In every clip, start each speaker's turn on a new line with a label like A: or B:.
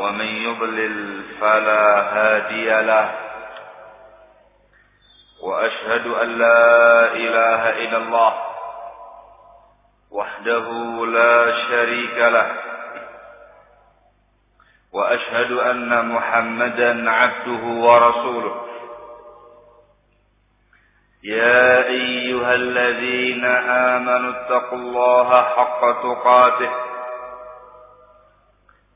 A: ومن يضلل فلا هادي له وأشهد أن لا إله إلا الله وحده لا شريك له وأشهد أن محمدا عبده ورسوله. يا أيها الذين آمنوا اتقوا الله حق تقاته.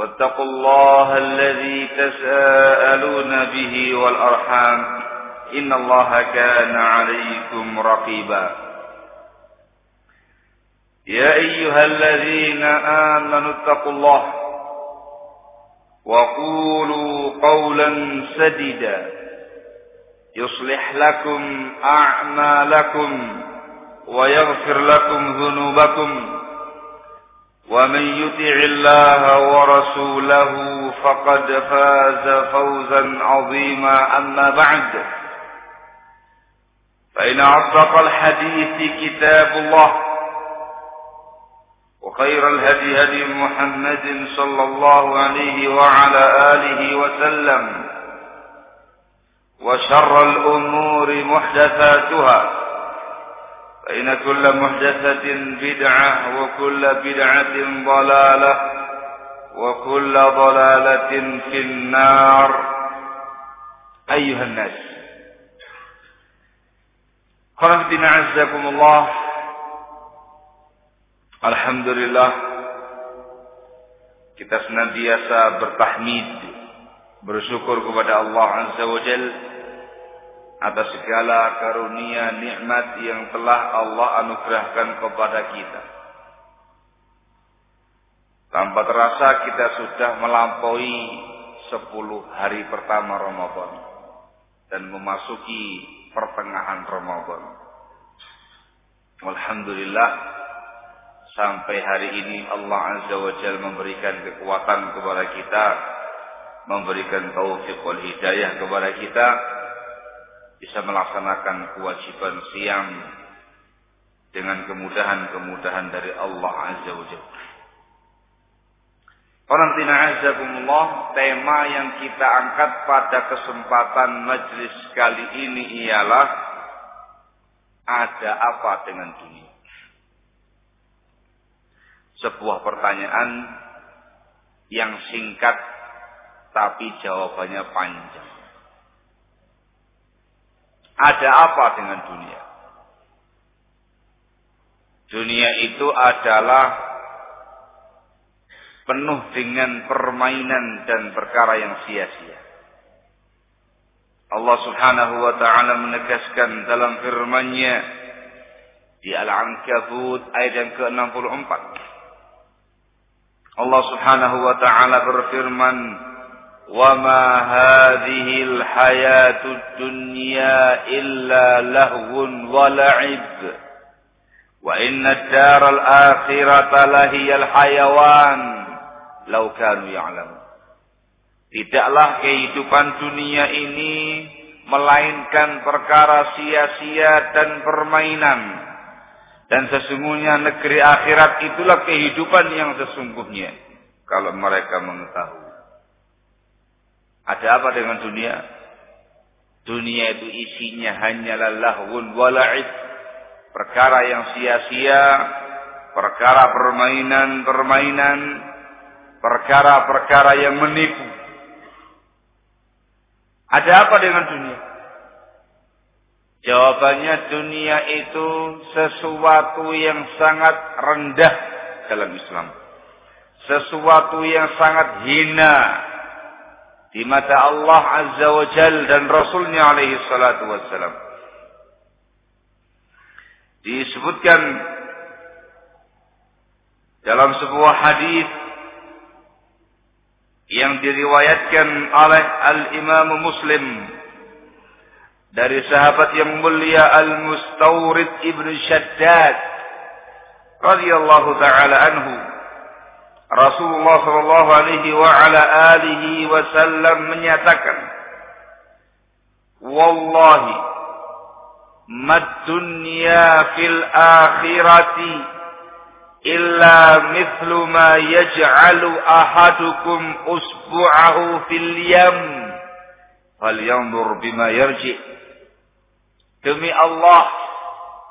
A: واتقوا الله الذي تساءلون به والأرحام إن الله كان عليكم رقيبا. يا أيها الذين آمنوا اتقوا الله وقولوا قولا سديدا. يصلح لكم أعمالكم ويغفر لكم ذنوبكم. ومن يطع الله ورسوله فقد فاز فوزا عظيما. أما بعد فإن أصدق الحديث كتاب الله وخير الهدي هدي محمد صلى الله عليه وعلى آله وسلم وشر الأمور محدثاتها. فإن كل محدثة بدعة وكل بدعة ضلالة وكل ضلالة في النار. أيها الناس قرهدنا عزكم الله. الحمد لله kita senantiasa bertahmid bersyukur kepada Allah Azza wa Jalla. Atas segala karunia nikmat yang telah Allah anugerahkan kepada kita. Tanpa terasa kita sudah melampaui sepuluh hari pertama Ramadan dan memasuki pertengahan Ramadan. Alhamdulillah sampai hari ini Allah Azza wa Jalla memberikan kekuatan kepada kita, memberikan taufik wal hidayah kepada kita bisa melaksanakan kewajiban siam dengan kemudahan-kemudahan dari Allah Azza wa Jalla. Qarantina azakumullah, tema yang kita angkat pada kesempatan majlis kali ini ialah ada apa dengan dunia? Sebuah pertanyaan yang singkat tapi jawabannya panjang. Ada apa dengan dunia? Dunia itu adalah penuh dengan permainan dan perkara yang sia-sia. Allah Subhanahu wa taala menegaskan dalam firman-Nya di Al-Ankabut ayat yang ke-64. Allah Subhanahu wa taala berfirman, وما هذه الحياة الدنيا إلا لهو ولعب وإن الدار الآخرة لهي الحيوان لو كانوا يعلمون Tidaklah kehidupan dunia ini melainkan perkara sia-sia dan permainan. Dan sesungguhnya negeri akhirat itulah kehidupan yang sesungguhnya. Kalau mereka mengetahui. Ada apa dengan dunia? Dunia itu isinya hanyalah lahun wala'id. Perkara yang sia-sia. Perkara permainan-permainan. perkara-perkara yang menipu. Ada apa dengan dunia? Jawabannya dunia itu sesuatu yang sangat rendah dalam Islam. Sesuatu yang sangat hina di mata Allah Azza wa Jal dan Rasulnya alaihi salatu wassalam. Disebutkan dalam sebuah hadis yang diriwayatkan oleh Al-Imam Muslim dari sahabat yang mulia Al-Mustawrid Ibn Shaddad radhiyallahu taala anhu Rasulullah sallallahu alaihi wa ala alihi wasallam menyatakan Wallahi mad dunya fil akhirati illa mithlu ma yaj'alu ahadukum usbu'ahu fil yam. Falyanzur bima yarji. Demi Allah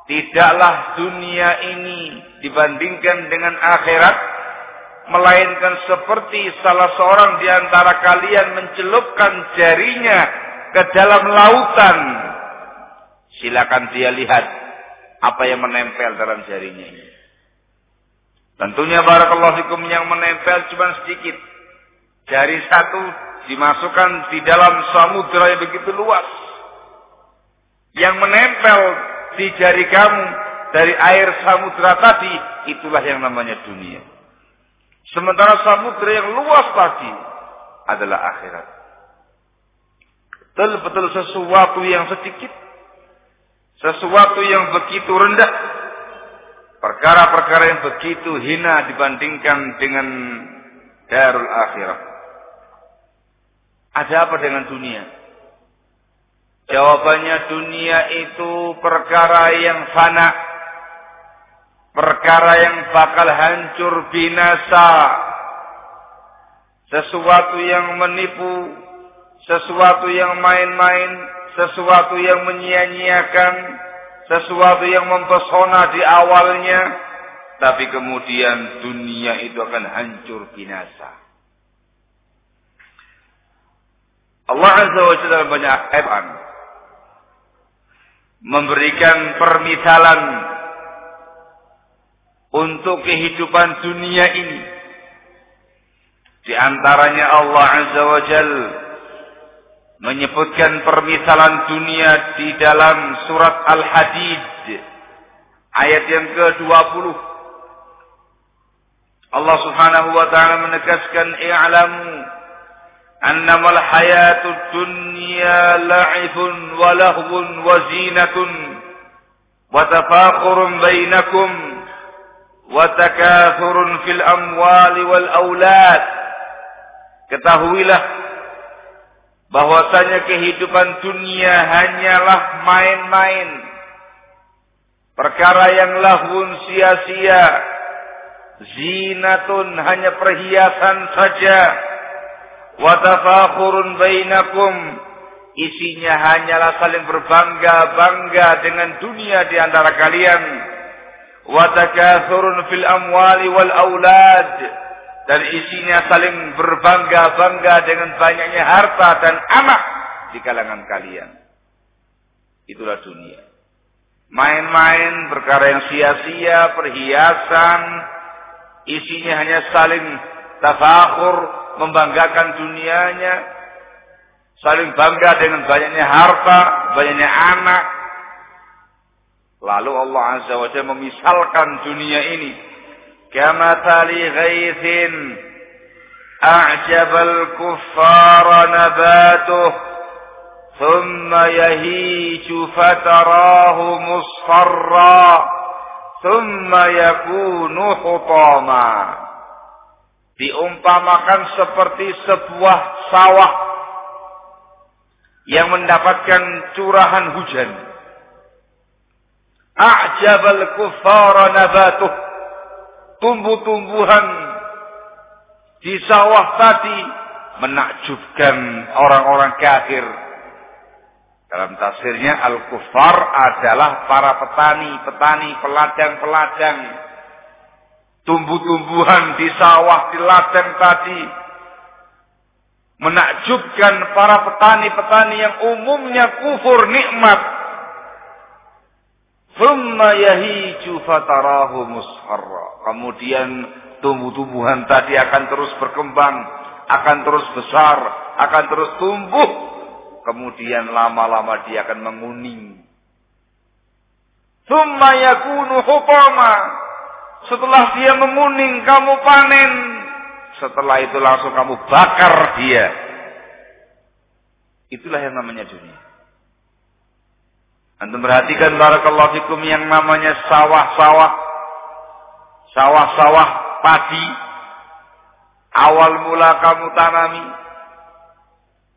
A: tidaklah dunia ini dibandingkan dengan akhirat melainkan seperti salah seorang di antara kalian mencelupkan jarinya ke dalam lautan silakan dia lihat apa yang menempel dalam jarinya ini Tentunya barakallahu fikum yang menempel cuma sedikit. Jari satu dimasukkan di dalam samudra yang begitu luas. Yang menempel di jari kamu dari air samudra tadi, itulah yang namanya dunia. Sementara samudra yang luas tadi adalah akhirat. Betul-betul sesuatu yang sedikit. Sesuatu yang begitu rendah Perkara-perkara yang begitu hina dibandingkan dengan darul akhirah. Ada apa dengan dunia? Jawabannya dunia itu perkara yang fana. Perkara yang bakal hancur binasa. Sesuatu yang menipu. Sesuatu yang main-main. Sesuatu yang menyia-nyiakan sesuatu yang mempesona di awalnya, tapi kemudian dunia itu akan hancur binasa. Allah Azza wa Jalla banyak ayat memberikan permisalan untuk kehidupan dunia ini. Di antaranya Allah Azza wa Jalla menyebutkan permisalan dunia di dalam surat Al-Hadid ayat yang ke-20 Allah Subhanahu wa taala menegaskan i'lamu annamal hayatud dunya la'ibun wa lahwun wa zinatun wa tafakhurun bainakum wa takathurun fil amwali wal aulad ketahuilah bahwasanya kehidupan dunia hanyalah main-main. Perkara yang lahun sia-sia. Zinatun hanya perhiasan saja. Watafakhurun bainakum. Isinya hanyalah saling berbangga-bangga dengan dunia di antara kalian. Watakathurun fil amwali wal dan isinya saling berbangga-bangga dengan banyaknya harta dan anak di kalangan kalian. Itulah dunia. Main-main, perkara yang sia-sia, perhiasan, isinya hanya saling tafakur, membanggakan dunianya, saling bangga dengan banyaknya harta, banyaknya anak. Lalu Allah Azza wa Jalla memisalkan dunia ini. Kamathali ghaithin a'jabal kuffara nabatuh thumma yahiju fatarahu musfarra thumma yakunu hutama. Diumpamakan seperti sebuah sawah yang mendapatkan curahan hujan A'jabal kuffara nabatuh tumbuh-tumbuhan di sawah tadi menakjubkan orang-orang kafir. Dalam tafsirnya Al-Kufar adalah para petani, petani, peladang-peladang tumbuh-tumbuhan di sawah, di ladang tadi. Menakjubkan para petani-petani yang umumnya kufur nikmat. Thumma yahiju fatarahu musharra. Kemudian tumbuh-tumbuhan tadi akan terus berkembang, akan terus besar, akan terus tumbuh. Kemudian lama-lama dia akan menguning. Thumma yakunu hutama. Setelah dia menguning, kamu panen. Setelah itu langsung kamu bakar dia. Itulah yang namanya dunia. Antum perhatikan barakallahu fikum yang namanya sawah-sawah. Sawah-sawah padi. Awal mula kamu tanami.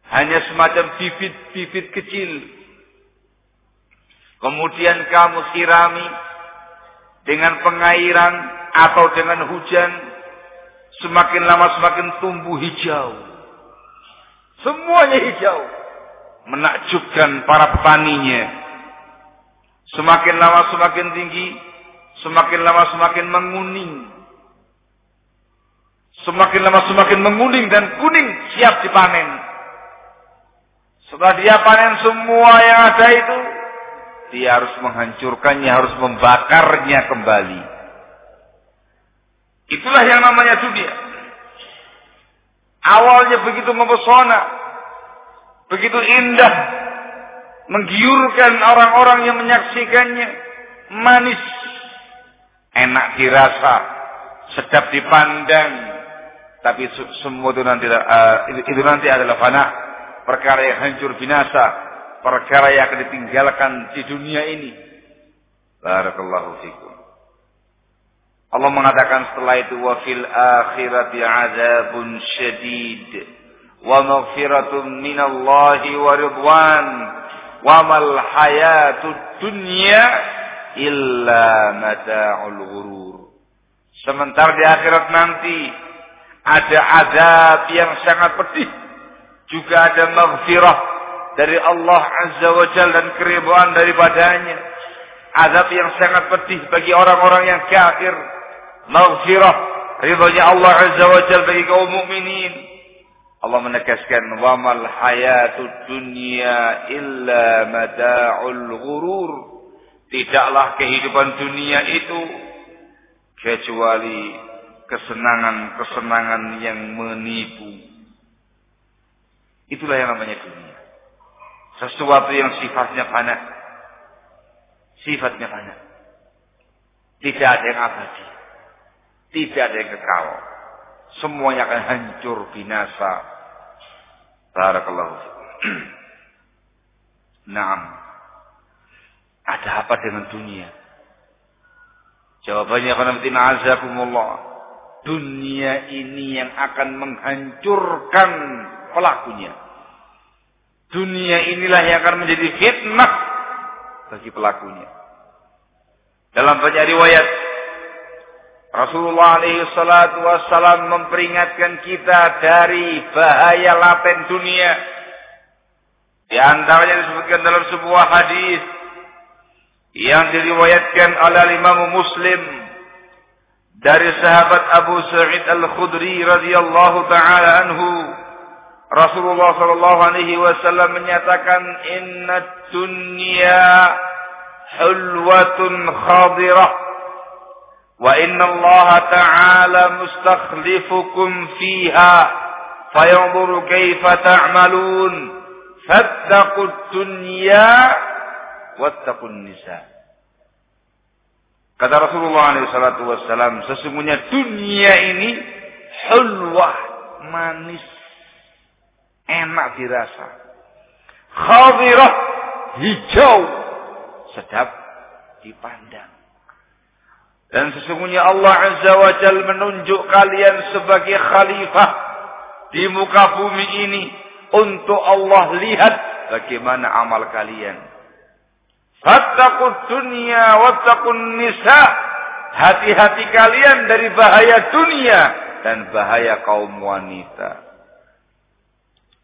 A: Hanya semacam bibit-bibit kecil. Kemudian kamu sirami dengan pengairan atau dengan hujan, semakin lama semakin tumbuh hijau. Semuanya hijau. Menakjubkan para petaninya. Semakin lama semakin tinggi, semakin lama semakin menguning. Semakin lama semakin menguning dan kuning siap dipanen. Setelah dia panen semua yang ada itu, dia harus menghancurkannya, harus membakarnya kembali. Itulah yang namanya dunia. Awalnya begitu mempesona, begitu indah, menggiurkan orang-orang yang menyaksikannya, manis, enak dirasa, sedap dipandang, tapi semua itu nanti uh, itu nanti adalah fana, perkara yang hancur binasa, perkara yang akan ditinggalkan di dunia ini. Barakallahu fikum. Allah mengatakan setelah itu wa fil akhirati azabun syadid. Wa maghfiratun minallahi wa ridwan wa mal hayatud dunya illa mata'ul ghurur. Sementara di akhirat nanti ada azab yang sangat pedih, juga ada maghfirah dari Allah Azza wa Jal dan keribuan daripadanya. Azab yang sangat pedih bagi orang-orang yang kafir. Maghfirah. Ridhonya Allah Azza wa Jal bagi kaum mukminin. Allah menegaskan wa mal hayatud dunya illa mata'ul ghurur. Tidaklah kehidupan dunia itu kecuali kesenangan-kesenangan yang menipu. Itulah yang namanya dunia. Sesuatu yang sifatnya fana. Sifatnya fana. Tidak ada yang abadi. Tidak ada yang kekal. Semuanya akan hancur binasa. Barakallahu Naam. Ada apa dengan dunia? Jawabannya karena azakumullah. Dunia ini yang akan menghancurkan pelakunya. Dunia inilah yang akan menjadi fitnah bagi pelakunya. Dalam banyak riwayat Rasulullah alaihi salatu wassalam memperingatkan kita dari bahaya laten dunia. Di antaranya disebutkan dalam sebuah hadis yang diriwayatkan oleh Imam Muslim dari sahabat Abu Sa'id Al-Khudri radhiyallahu taala anhu Rasulullah Shallallahu Alaihi Wasallam menyatakan Inna dunya hulwatun khadirah inna Allah Taala mustakhlifukum fiha fayanzuru kaifa ta'malun fattaqud dunya wattaqun nisa Kata Rasulullah SAW, sesungguhnya dunia ini hulwah, manis enak dirasa. Khadirah hijau sedap dipandang. Dan sesungguhnya Allah Azza wa Jal menunjuk kalian sebagai khalifah di muka bumi ini untuk Allah lihat bagaimana amal kalian. Fattaqud dunya wattaqun nisa. Hati-hati kalian dari bahaya dunia dan bahaya kaum wanita.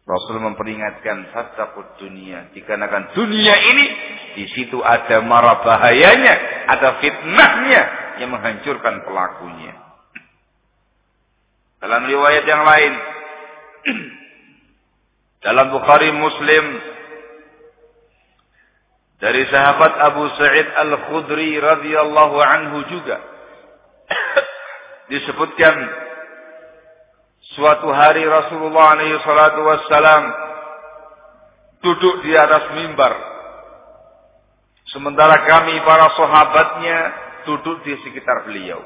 A: Rasul memperingatkan fattaqud dunia dikarenakan dunia ini di situ ada mara bahayanya, ada fitnahnya yang menghancurkan pelakunya. Dalam riwayat yang lain dalam Bukhari Muslim dari sahabat Abu Sa'id Al-Khudri radhiyallahu anhu juga disebutkan suatu hari Rasulullah alaihi salatu wassalam duduk di atas mimbar sementara kami para sahabatnya duduk di sekitar beliau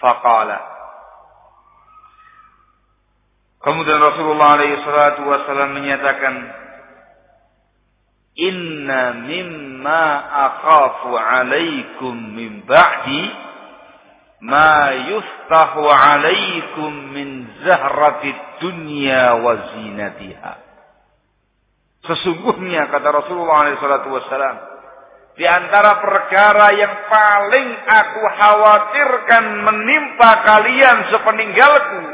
A: faqala Kemudian Rasulullah SAW menyatakan, Inna mimma akhafu alaikum min ba'di ma yuftahu alaikum min zahratid dunya wa zinatiha. Sesungguhnya kata Rasulullah SAW, di antara perkara yang paling aku khawatirkan menimpa kalian sepeninggalku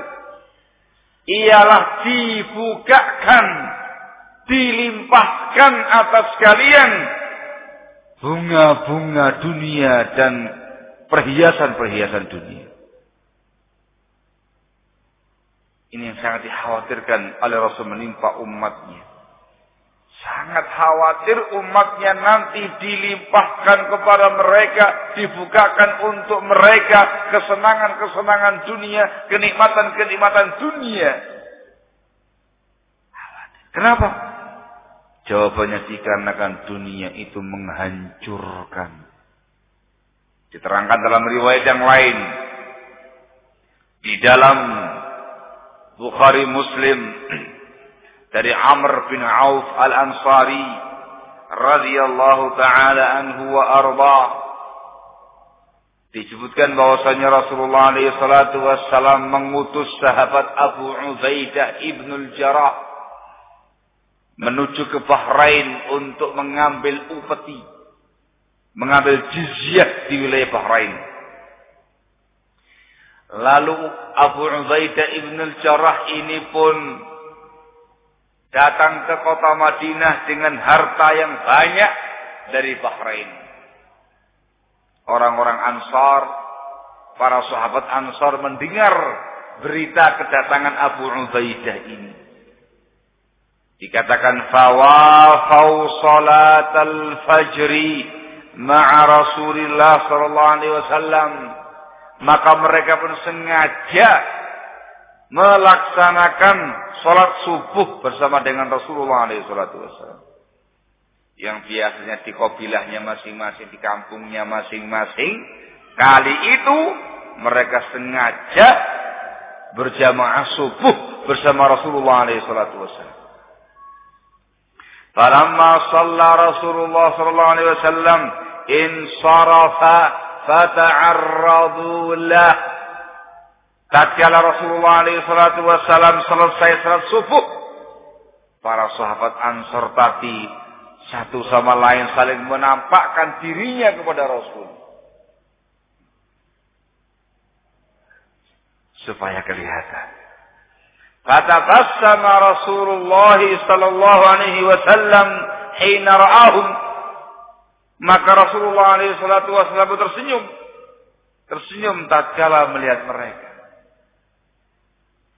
A: ialah dibukakan, dilimpahkan atas kalian bunga-bunga dunia dan perhiasan-perhiasan dunia. Ini yang sangat dikhawatirkan oleh Rasul menimpa umatnya. Sangat khawatir umatnya nanti dilimpahkan kepada mereka, dibukakan untuk mereka kesenangan-kesenangan dunia, kenikmatan-kenikmatan dunia. Kenapa? Jawabannya dikarenakan dunia itu menghancurkan. Diterangkan dalam riwayat yang lain. Di dalam Bukhari Muslim dari Amr bin Auf Al-Ansari radhiyallahu taala anhu wa arda. Disebutkan bahwasanya Rasulullah alaihi salatu wassalam mengutus sahabat Abu Ubaidah ibnul Jarrah menuju ke Bahrain untuk mengambil upeti mengambil jizyah di wilayah Bahrain. Lalu Abu Ubaidah ibnul Jarrah ini pun datang ke kota Madinah dengan harta yang banyak dari Bahrain. Orang-orang Ansar, para sahabat Ansar mendengar berita kedatangan Abu Ubaidah ini. Dikatakan fawafau salat al-fajri ma'a Rasulillah sallallahu alaihi wasallam. Maka mereka pun sengaja melaksanakan sholat subuh bersama dengan Rasulullah SAW. Yang biasanya di kabilahnya masing-masing, di kampungnya masing-masing. Kali itu mereka sengaja berjamaah subuh bersama Rasulullah SAW. Falamma salla Rasulullah sallallahu alaihi wasallam insarafa fata'arradu lah Tatkala Rasulullah SAW selesai salat subuh, para sahabat Ansor tadi satu sama lain saling menampakkan dirinya kepada Rasul. Supaya kelihatan. Fatabassama Rasulullah sallallahu alaihi wasallam hina ra'ahum. Maka Rasulullah alaihi wasallam tersenyum. Tersenyum tatkala melihat mereka.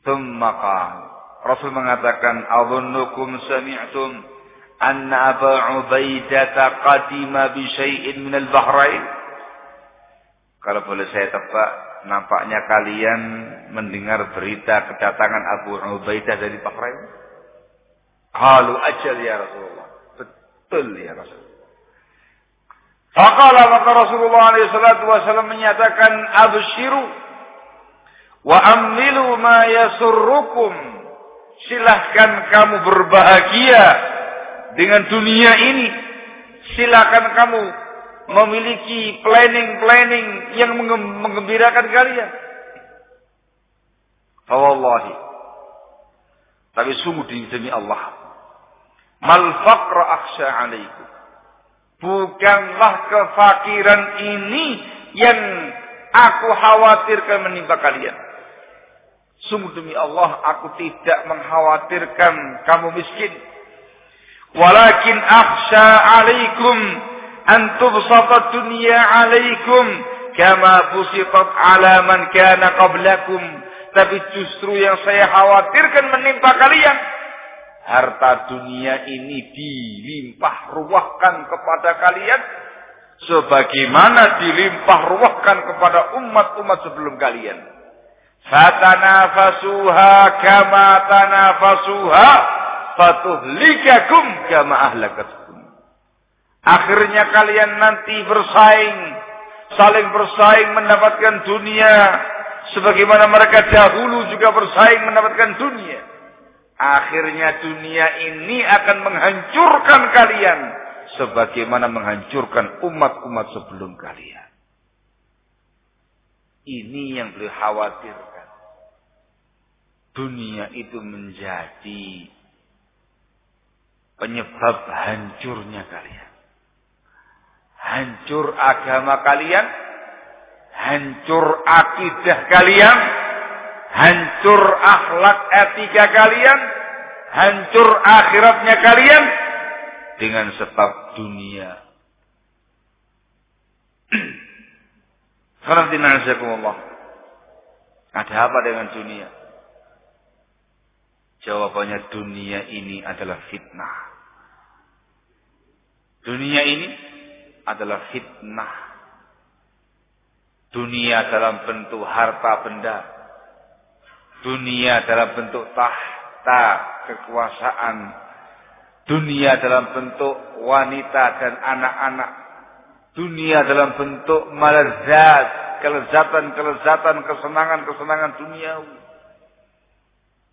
A: Tummaqal. Rasul mengatakan, "Adhunnukum sami'atum. anna Aba Ubaidata qadima bi syai'in min bahrain. Kalau boleh saya tebak, nampaknya kalian mendengar berita kedatangan Abu Ubaidah dari Bahrain. Halu ajal ya Rasulullah. Betul ya Rasulullah. Fakala maka Rasulullah alaihi salatu wasallam menyatakan absyiru Wa amilu ma yasurrukum. Silahkan kamu berbahagia dengan dunia ini. Silahkan kamu memiliki planning-planning yang mengembirakan kalian. Fawallahi. Tapi sungguh demi Allah. Mal faqra akhsha alaikum. Bukanlah kefakiran ini yang aku khawatirkan menimpa kalian. Sungguh demi Allah aku tidak mengkhawatirkan kamu miskin. Walakin akhsha alaikum an tubsata dunya alaikum kama busitat ala man kana qablakum Tapi justru yang saya khawatirkan menimpa kalian. Harta dunia ini dilimpah ruahkan kepada kalian. Sebagaimana dilimpah ruahkan kepada umat-umat sebelum kalian. Fatanafasuha kama tanafasuha fatuhlikakum kama ahlakatkum. Akhirnya kalian nanti bersaing, saling bersaing mendapatkan dunia sebagaimana mereka dahulu juga bersaing mendapatkan dunia. Akhirnya dunia ini akan menghancurkan kalian sebagaimana menghancurkan umat-umat sebelum kalian. Ini yang beliau khawatirkan. Dunia itu menjadi penyebab hancurnya kalian. Hancur agama kalian, hancur akidah kalian, hancur akhlak etika kalian, hancur akhiratnya kalian dengan sebab dunia. Ada apa dengan dunia? Jawabannya dunia ini adalah fitnah. Dunia ini adalah fitnah. Dunia dalam bentuk harta benda. Dunia dalam bentuk tahta kekuasaan. Dunia dalam bentuk wanita dan anak-anak. Dunia dalam bentuk malazat, kelezatan-kelezatan, kesenangan-kesenangan duniawi.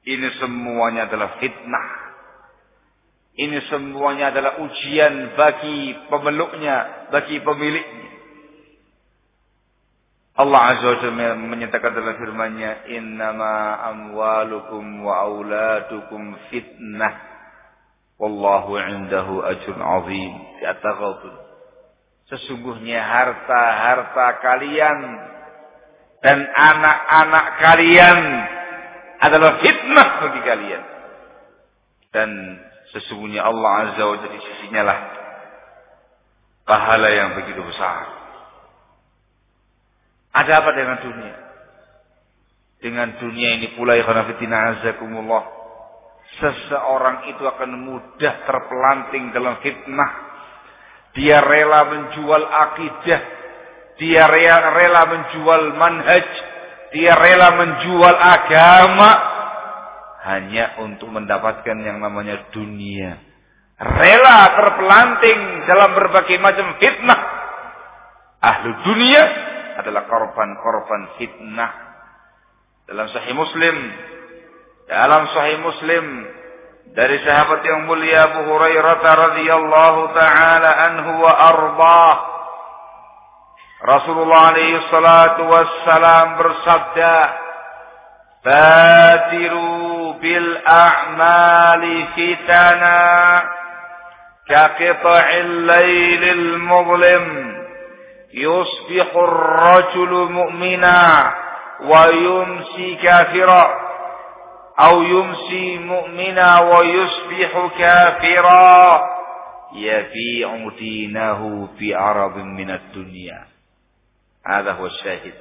A: Ini semuanya adalah fitnah. Ini semuanya adalah ujian bagi pemeluknya, bagi pemiliknya. Allah Azza wa Jalla menyatakan dalam firman-Nya, "Innama amwalukum wa auladukum fitnah, wallahu 'indahu ajrun 'azim." Di Sesungguhnya harta-harta kalian dan anak-anak kalian adalah fitnah bagi kalian. Dan sesungguhnya Allah Azza wa Jalla sisinya lah pahala yang begitu besar. Ada apa dengan dunia? Dengan dunia ini pula khanafitina azakumullah. Seseorang itu akan mudah terpelanting dalam fitnah. Dia rela menjual akidah. Dia rela menjual manhaj dia rela menjual agama hanya untuk mendapatkan yang namanya dunia. Rela terpelanting dalam berbagai macam fitnah. Ahlu dunia adalah korban-korban fitnah. Dalam sahih Muslim, dalam sahih Muslim dari sahabat yang mulia Abu Hurairah radhiyallahu taala anhu wa arbah Rasulullah alaihi salatu wassalam bersabda, "Badiru bil a'mali fitana kaqita'il laylil muzlim yusbihu ar-rajulu mu'mina wa yumsi kafira." أو يمسي مؤمنا ويصبح كافرا يبيع دينه في عرض من الدنيا Ada huwa syahid.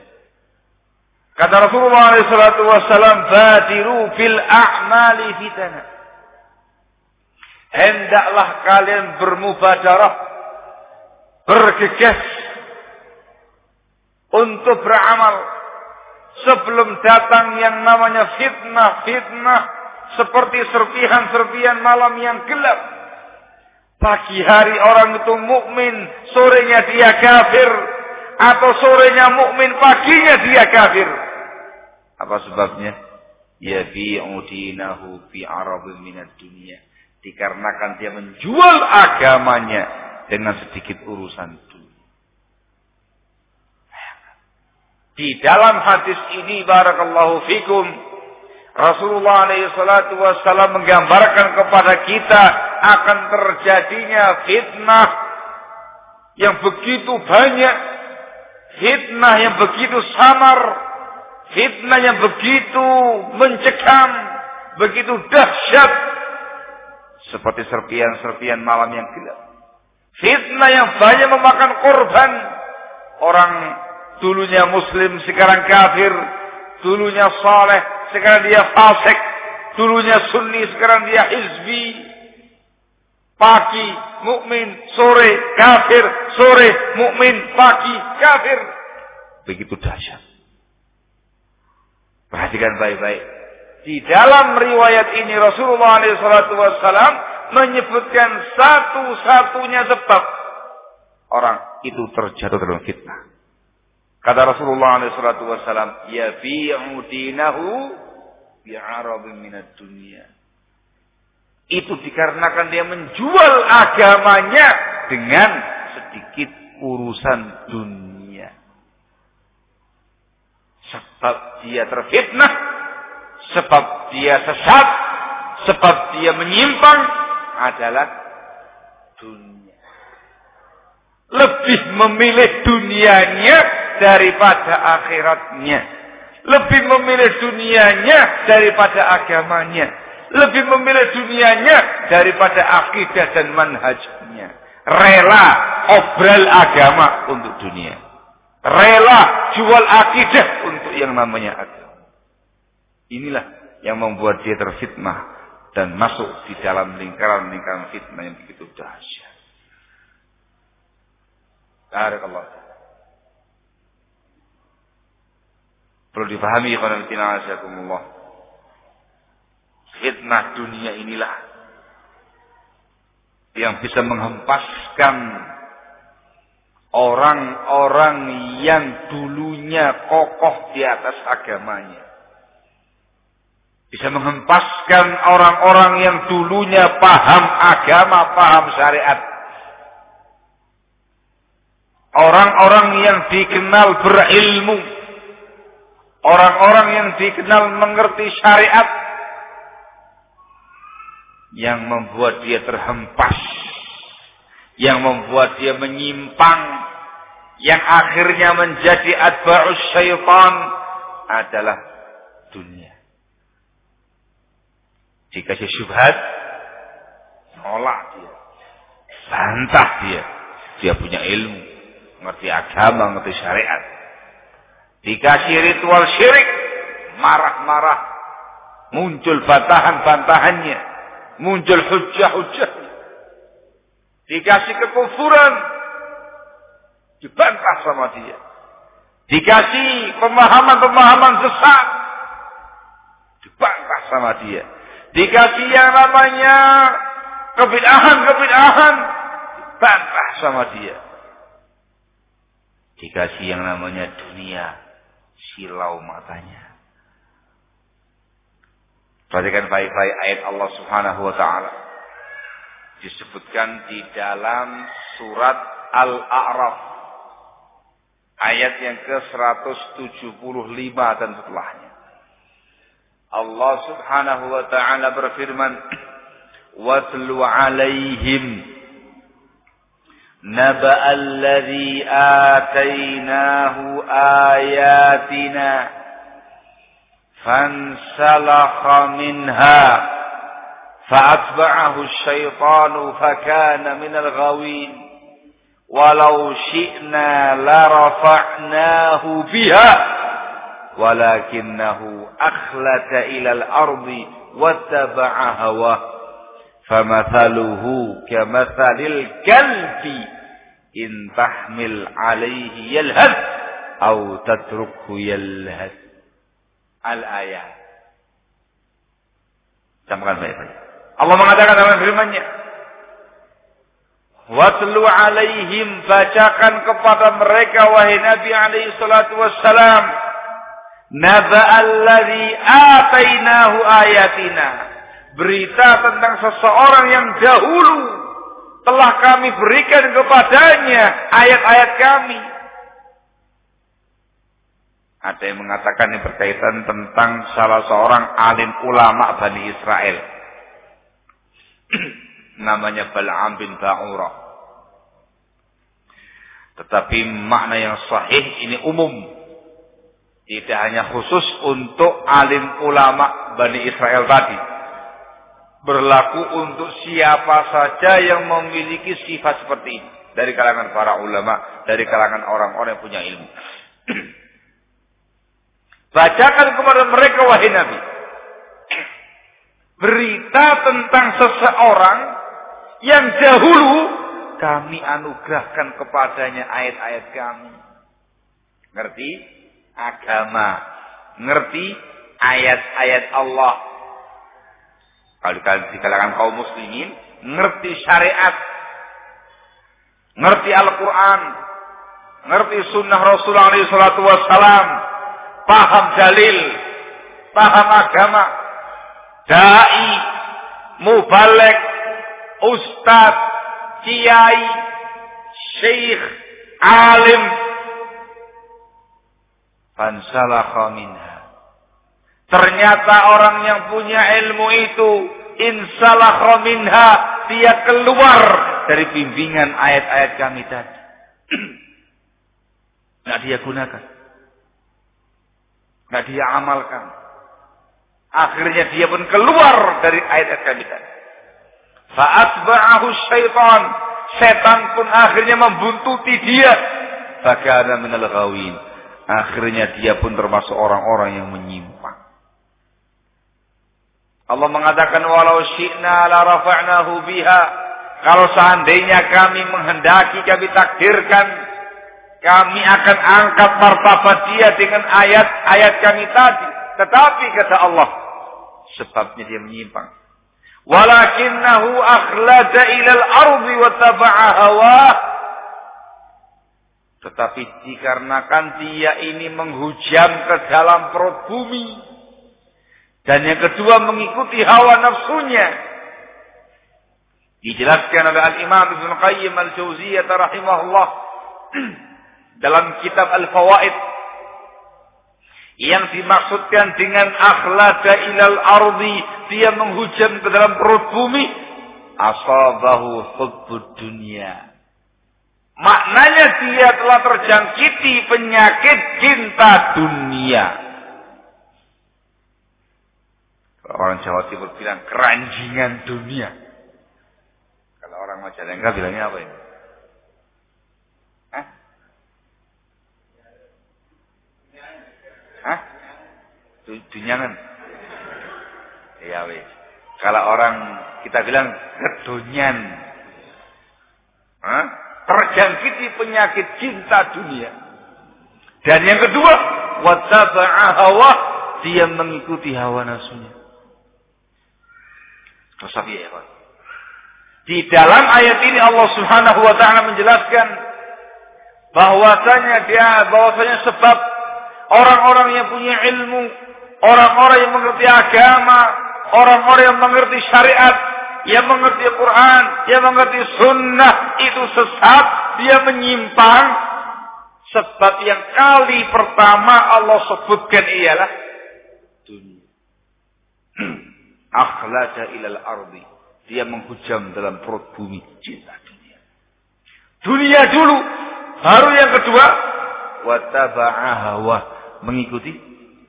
A: Kata Rasulullah SAW, Badiru fil a'mali fitana. Hendaklah kalian bermubadarah, bergegas untuk beramal sebelum datang yang namanya fitnah-fitnah seperti serpihan-serpihan malam yang gelap. Pagi hari orang itu mukmin, sorenya dia kafir, atau sorenya mukmin, paginya dia kafir. Apa sebabnya? Ya dinahu fi arabin minat dunia. Dikarenakan dia menjual agamanya dengan sedikit urusan dunia. Di dalam hadis ini barakallahu fikum Rasulullah SAW menggambarkan kepada kita akan terjadinya fitnah yang begitu banyak Fitnah yang begitu samar. Fitnah yang begitu mencekam. Begitu dahsyat. Seperti serpian-serpian malam yang gelap. Fitnah yang banyak memakan korban. Orang dulunya muslim sekarang kafir. dulunya saleh, sekarang dia fasik, dulunya sunni, sekarang dia hizbi. Pagi mukmin, sore kafir, sore mukmin, pagi kafir. Begitu dahsyat. Perhatikan baik-baik. Di dalam riwayat ini Rasulullah SAW menyebutkan satu-satunya sebab orang itu terjatuh dalam fitnah. Kata Rasulullah SAW, ya bi'u dinahu bi'arabin minat dunia. Itu dikarenakan dia menjual agamanya dengan sedikit urusan dunia. Sebab dia terfitnah, sebab dia sesat, sebab dia menyimpang adalah dunia. Lebih memilih dunianya daripada akhiratnya. Lebih memilih dunianya daripada agamanya. Lebih memilih dunianya daripada akidah dan manhajnya. Rela obral agama untuk dunia. Rela jual akidah untuk yang namanya agama. Inilah yang membuat dia terfitnah dan masuk di dalam lingkaran-lingkaran fitnah yang begitu dahsyat. Barakallahu Perlu dipahami Allah. Fitnah dunia inilah yang bisa menghempaskan orang-orang yang dulunya kokoh di atas agamanya. Bisa menghempaskan orang-orang yang dulunya paham agama, paham syariat. Orang-orang yang dikenal berilmu Orang-orang yang dikenal mengerti syariat yang membuat dia terhempas, yang membuat dia menyimpang, yang akhirnya menjadi adba'us syaitan adalah dunia. Jika dia syubhat, nolak dia. Bantah dia. Dia punya ilmu. Ngerti agama, ngerti syariat. Dikasih ritual syirik, marah-marah. Muncul bantahan-bantahannya. Muncul hujah-hujah. Dikasih kekufuran. Dibantah sama dia. Dikasih pemahaman-pemahaman sesat. Dibantah sama dia. Dikasih yang namanya kebidahan-kebidahan. Dibantah sama dia. Dikasih yang namanya dunia silau matanya. Perhatikan baik-baik ayat Allah Subhanahu wa taala. Disebutkan di dalam surat Al-A'raf ayat yang ke-175 dan setelahnya. Allah Subhanahu wa taala berfirman, "Watlu 'alaihim نبأ الذي آتيناه آياتنا فانسلخ منها فأتبعه الشيطان فكان من الغاوين. ولو شئنا لرفعناه بها ولكنه أخلت إلى الأرض واتبع هواه. فمثله كمثل الكلب إن تحمل عليه يلهث أو تتركه يلهث. al-ayat. Camkan baik-baik. Allah mengatakan dalam firman-Nya, Watlu alaihim bacakan kepada mereka wahai Nabi alaihi salatu wassalam Naba alladhi atainahu ayatina Berita tentang seseorang yang dahulu telah kami berikan kepadanya ayat-ayat kami ada yang mengatakan ini berkaitan tentang salah seorang alim ulama Bani Israel. Namanya Bal'am bin Ba'urah. Tetapi makna yang sahih ini umum. Tidak hanya khusus untuk alim ulama Bani Israel tadi berlaku untuk siapa saja yang memiliki sifat seperti ini dari kalangan para ulama, dari kalangan orang-orang yang punya ilmu. Bacakan kepada mereka wahai Nabi. Berita tentang seseorang yang dahulu kami anugerahkan kepadanya ayat-ayat kami. Ngerti? Agama. Ngerti ayat-ayat Allah. Kalau di kalangan kaum muslimin, ngerti syariat. Ngerti Al-Quran. Ngerti sunnah Rasulullah SAW. Paham dalil. Paham agama. Da'i. Mubalek. Ustadz. Kiai. Syekh. Alim. Fansalakha minha. Ternyata orang yang punya ilmu itu insalakha minha dia keluar dari bimbingan ayat-ayat kami tadi. Nggak dia gunakan. Nggak dia amalkan. Akhirnya dia pun keluar dari ayat-ayat kami tadi. Syaitan. Setan pun akhirnya membuntuti dia. Minal ghawin. Akhirnya dia pun termasuk orang-orang yang menyimpang. Allah mengatakan walau syi'na la rafa'nahu biha. Kalau seandainya kami menghendaki, kami takdirkan, kami akan angkat martabat dia dengan ayat-ayat kami tadi. Tetapi kata Allah, sebabnya dia menyimpang. Walakinnahu akhlada ilal ardi wa taba'a hawa. Tetapi dikarenakan dia ini menghujam ke dalam perut bumi. Dan yang kedua mengikuti hawa nafsunya. Dijelaskan oleh Al-Imam Ibn Qayyim Al-Jauziyah rahimahullah dalam kitab Al-Fawaid yang dimaksudkan dengan akhlada ilal ardi dia menghujam ke dalam perut bumi asabahu hubbud dunia maknanya dia telah terjangkiti penyakit cinta dunia Orang Jawa Timur bilang keranjingan dunia. Kalau orang Majalengka bilangnya apa ini? Hah? Hah? Dunyangan. Iya wes. Kalau orang kita bilang kedunyan. Hah? Terjangkiti penyakit cinta dunia. Dan yang kedua, wataba'a hawa, dia mengikuti hawa nafsunya. Tersabi ya Pak. Di dalam ayat ini Allah Subhanahu wa taala menjelaskan bahwasanya dia bahwasanya sebab orang-orang yang punya ilmu, orang-orang yang mengerti agama, orang-orang yang mengerti syariat, yang mengerti Quran, yang mengerti sunnah itu sesat, dia menyimpang. Sebab yang kali pertama Allah sebutkan ialah dunia. akhlada ilal ardi. Dia menghujam dalam perut bumi cinta dunia. Dunia dulu, baru yang kedua wataba'a hawa, mengikuti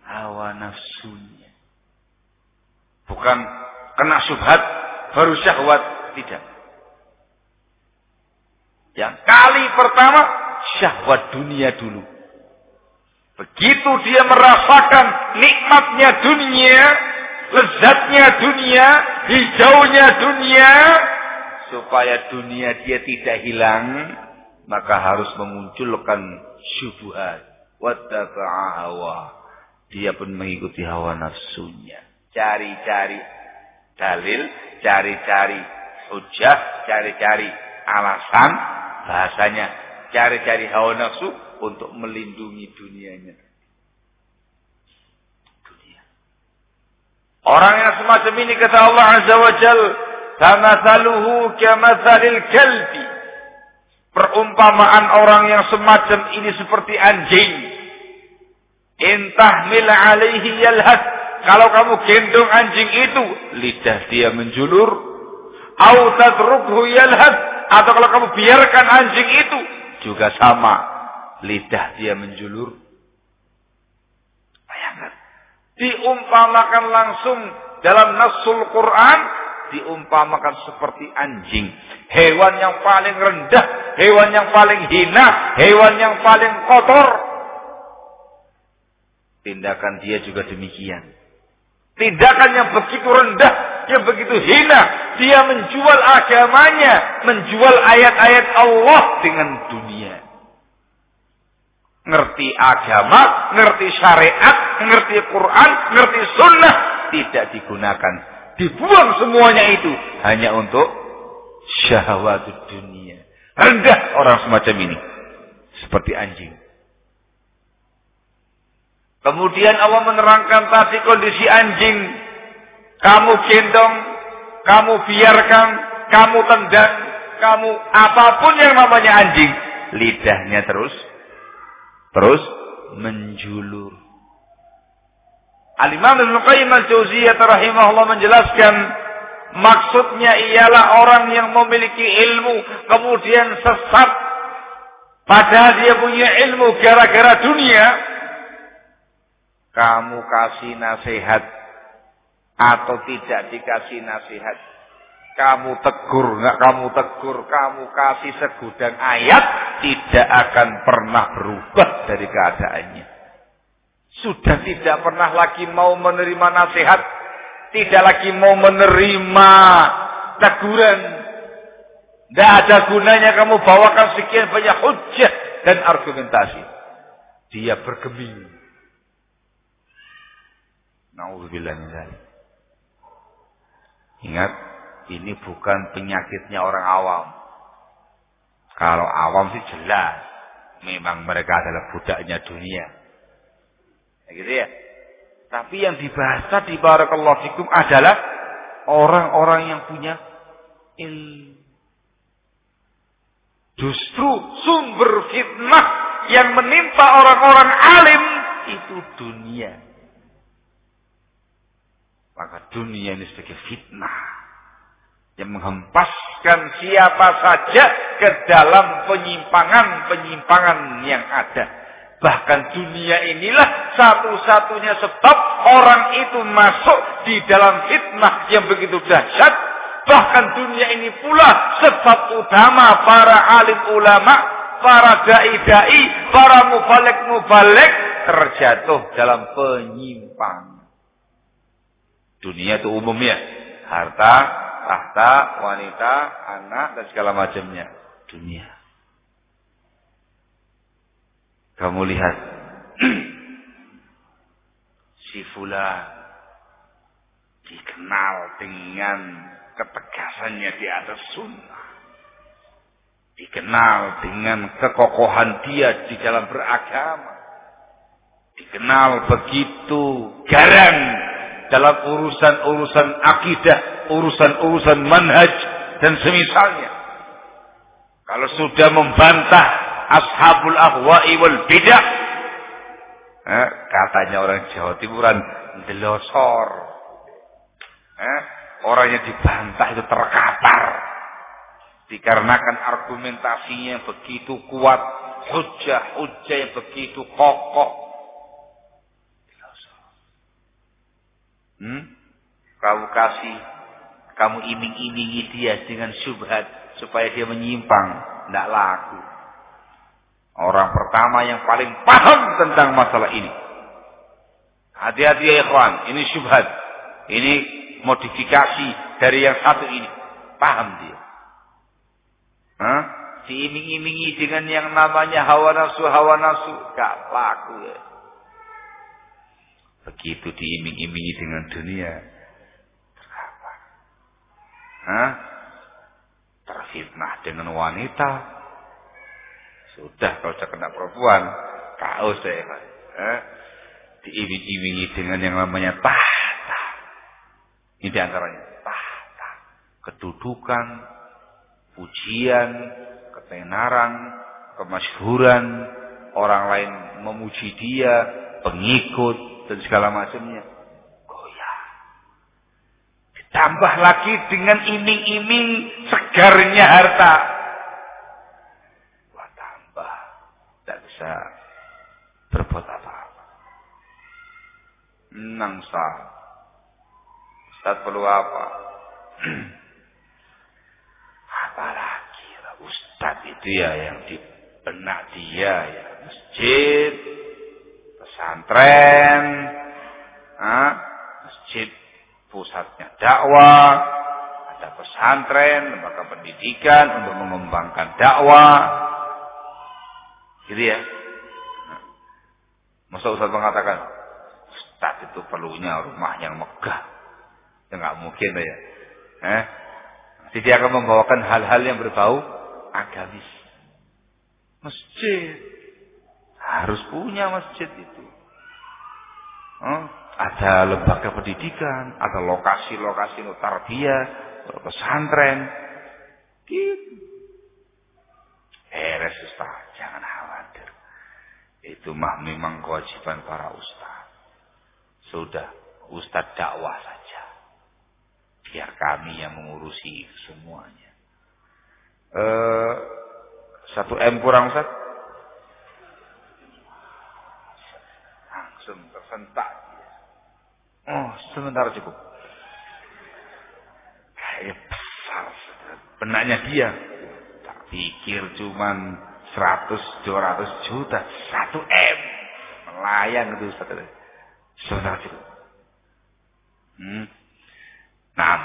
A: hawa nafsunya. Bukan kena subhat baru syahwat, tidak. Yang kali pertama syahwat dunia dulu. Begitu dia merasakan nikmatnya dunia, lezatnya dunia, hijaunya dunia, supaya dunia dia tidak hilang, maka harus memunculkan syubhat. Wattaba'a hawa. Dia pun mengikuti hawa nafsunya. Cari-cari dalil, cari-cari hujah, cari-cari alasan, bahasanya cari-cari hawa nafsu untuk melindungi dunianya. Orang yang semacam ini kata Allah Azza wa Jal, "Tamathaluhu kamathalil kalbi." Perumpamaan orang yang semacam ini seperti anjing. Intahmil alaihi yalhad. Kalau kamu gendong anjing itu, lidah dia menjulur. Au tadrubhu yalhad. Atau kalau kamu biarkan anjing itu, juga sama. Lidah dia menjulur diumpamakan langsung dalam nasul Quran diumpamakan seperti anjing. Hewan yang paling rendah, hewan yang paling hina, hewan yang paling kotor. Tindakan dia juga demikian. Tindakan yang begitu rendah, yang begitu hina. Dia menjual agamanya, menjual ayat-ayat Allah dengan dunia. Ngerti agama, ngerti syariat, ngerti Quran, ngerti sunnah. Tidak digunakan. Dibuang semuanya itu. Hanya untuk syahwat dunia. Rendah orang semacam ini. Seperti anjing. Kemudian Allah menerangkan tadi kondisi anjing. Kamu gendong, kamu biarkan, kamu tendang, kamu apa pun yang namanya anjing. Lidahnya terus, terus menjulur. Al-Imam Ibn Qayyim al-Jauziyah rahimahullah menjelaskan maksudnya ialah orang yang memiliki ilmu kemudian sesat padahal dia punya ilmu gara-gara dunia kamu kasih nasihat atau tidak dikasih nasihat. Kamu tegur, nggak kamu tegur, kamu kasih segudang ayat, tidak akan pernah berubah dari keadaannya. Sudah tidak pernah lagi mau menerima nasihat, tidak lagi mau menerima teguran. Tidak ada gunanya kamu bawakan sekian banyak hujah dan argumentasi. Dia bergeming. Nauzubillah Ingat, ini bukan penyakitnya orang awam. Kalau awam sih jelas, memang mereka adalah budaknya dunia. Ya gitu ya. Tapi yang dibahas tadi barakallahu fikum adalah orang-orang yang punya ilmu. Justru sumber fitnah yang menimpa orang-orang alim itu dunia. Maka dunia ini sebagai fitnah. Yang menghempaskan siapa saja ke dalam penyimpangan-penyimpangan yang ada. Bahkan dunia inilah satu-satunya sebab orang itu masuk di dalam fitnah yang begitu dahsyat. Bahkan dunia ini pula sebab utama para alim ulama, para dai-dai, para mubalik-mubalik terjatuh dalam penyimpangan. Dunia itu umumnya. Harta, tahta, wanita, anak, dan segala macamnya. Dunia. Kamu lihat. si fulan dikenal dengan ketegasannya di atas sunnah. Dikenal dengan kekokohan dia di dalam beragama. Dikenal begitu garang dalam urusan-urusan akidah, urusan-urusan manhaj dan semisalnya. Kalau sudah membantah ashabul ahwa'i wal bidah, eh, katanya orang Jawa Timuran delosor. Eh, orang yang dibantah itu terkapar. Dikarenakan argumentasinya yang begitu kuat, hujah-hujah yang begitu kokoh, Hmm? Kamu kasih, kamu iming-imingi dia dengan syubhat supaya dia menyimpang, tidak laku. Orang pertama yang paling paham tentang masalah ini. Hati-hati ya ikhwan, ini syubhat. Ini modifikasi dari yang satu ini. Paham dia. Hah? Diiming-imingi dengan yang namanya hawa nafsu, hawa nafsu. Gak laku ya. Begitu diiming-imingi dengan dunia. Terapa? Hah? Terfitnah dengan wanita. Sudah kalau sudah kena perempuan. Kau saya. Hah? Diiming-imingi dengan yang namanya tahta. Ini di antaranya. Tahta. Kedudukan. Pujian. Ketenaran. Kemasyhuran. Orang lain memuji dia. Pengikut dan segala macamnya goyah. Ditambah lagi dengan iming-iming segarnya harta. Wah tambah. Tidak bisa berbuat apa-apa. Nang sah. Ustaz perlu apa? Apalagi Ustaz itu ya yang di dia ya masjid pesantren, ah, masjid pusatnya dakwah, ada pesantren, lembaga pendidikan untuk mengembangkan dakwah. Gitu ya. Nah, masa Ustaz mengatakan, Ustaz itu perlunya rumah yang megah. Ya nggak mungkin ya. Eh? Jadi dia akan membawakan hal-hal yang berbau agamis. Masjid. Harus punya masjid itu. Oh, ada lembaga pendidikan, ada lokasi-lokasi tarbiyah, pesantren. Gitu. Beres Ustaz, jangan khawatir. Itu mah memang kewajiban para ustaz. Sudah, ustaz dakwah saja. Biar kami yang mengurusi semuanya. Eh, satu M kurang Ustaz? Tersentak. Oh, sebentar cukup. Kayak besar. Benaknya dia. Tak pikir cuman 100, 200 juta. 1 M. Melayang itu Ustaz. Sebentar cukup. Hmm. Nah,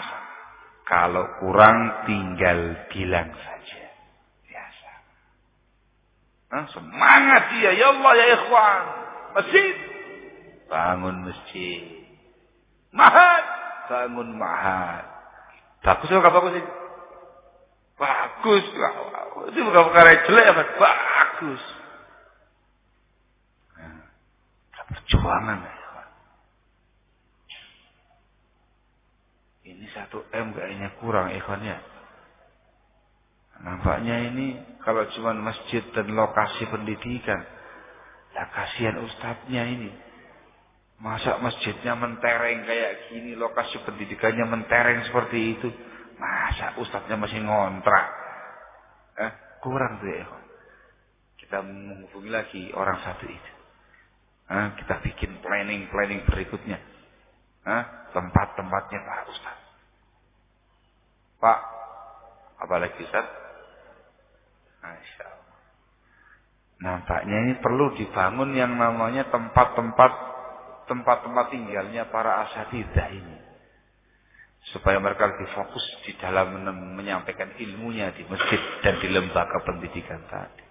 A: kalau kurang tinggal bilang saja. Biasa. Nah, semangat dia. Ya Allah ya ikhwan. Masjid. Bangun masjid. Mahat. Bangun mahat. Bagus atau bagus ini? Bagus. Itu bukan perkara jelek apa? Bagus. Nah, perjuangan. Ini satu M kayaknya kurang ikhwannya. Nampaknya ini kalau cuma masjid dan lokasi pendidikan. Lah kasihan ustadznya ini. Masa masjidnya mentereng kayak gini, lokasi pendidikannya mentereng seperti itu. Masa ustadznya masih ngontrak. Eh, kurang tuh ya. Kita menghubungi lagi orang satu itu. Eh, kita bikin planning-planning berikutnya. Eh, tempat-tempatnya para ustadz. Pak, apalagi Ustaz? Masya Allah. Nampaknya ini perlu dibangun yang namanya tempat-tempat tempat-tempat tinggalnya para asatidah ini. Supaya mereka lebih fokus di dalam menyampaikan ilmunya di masjid dan di lembaga pendidikan tadi.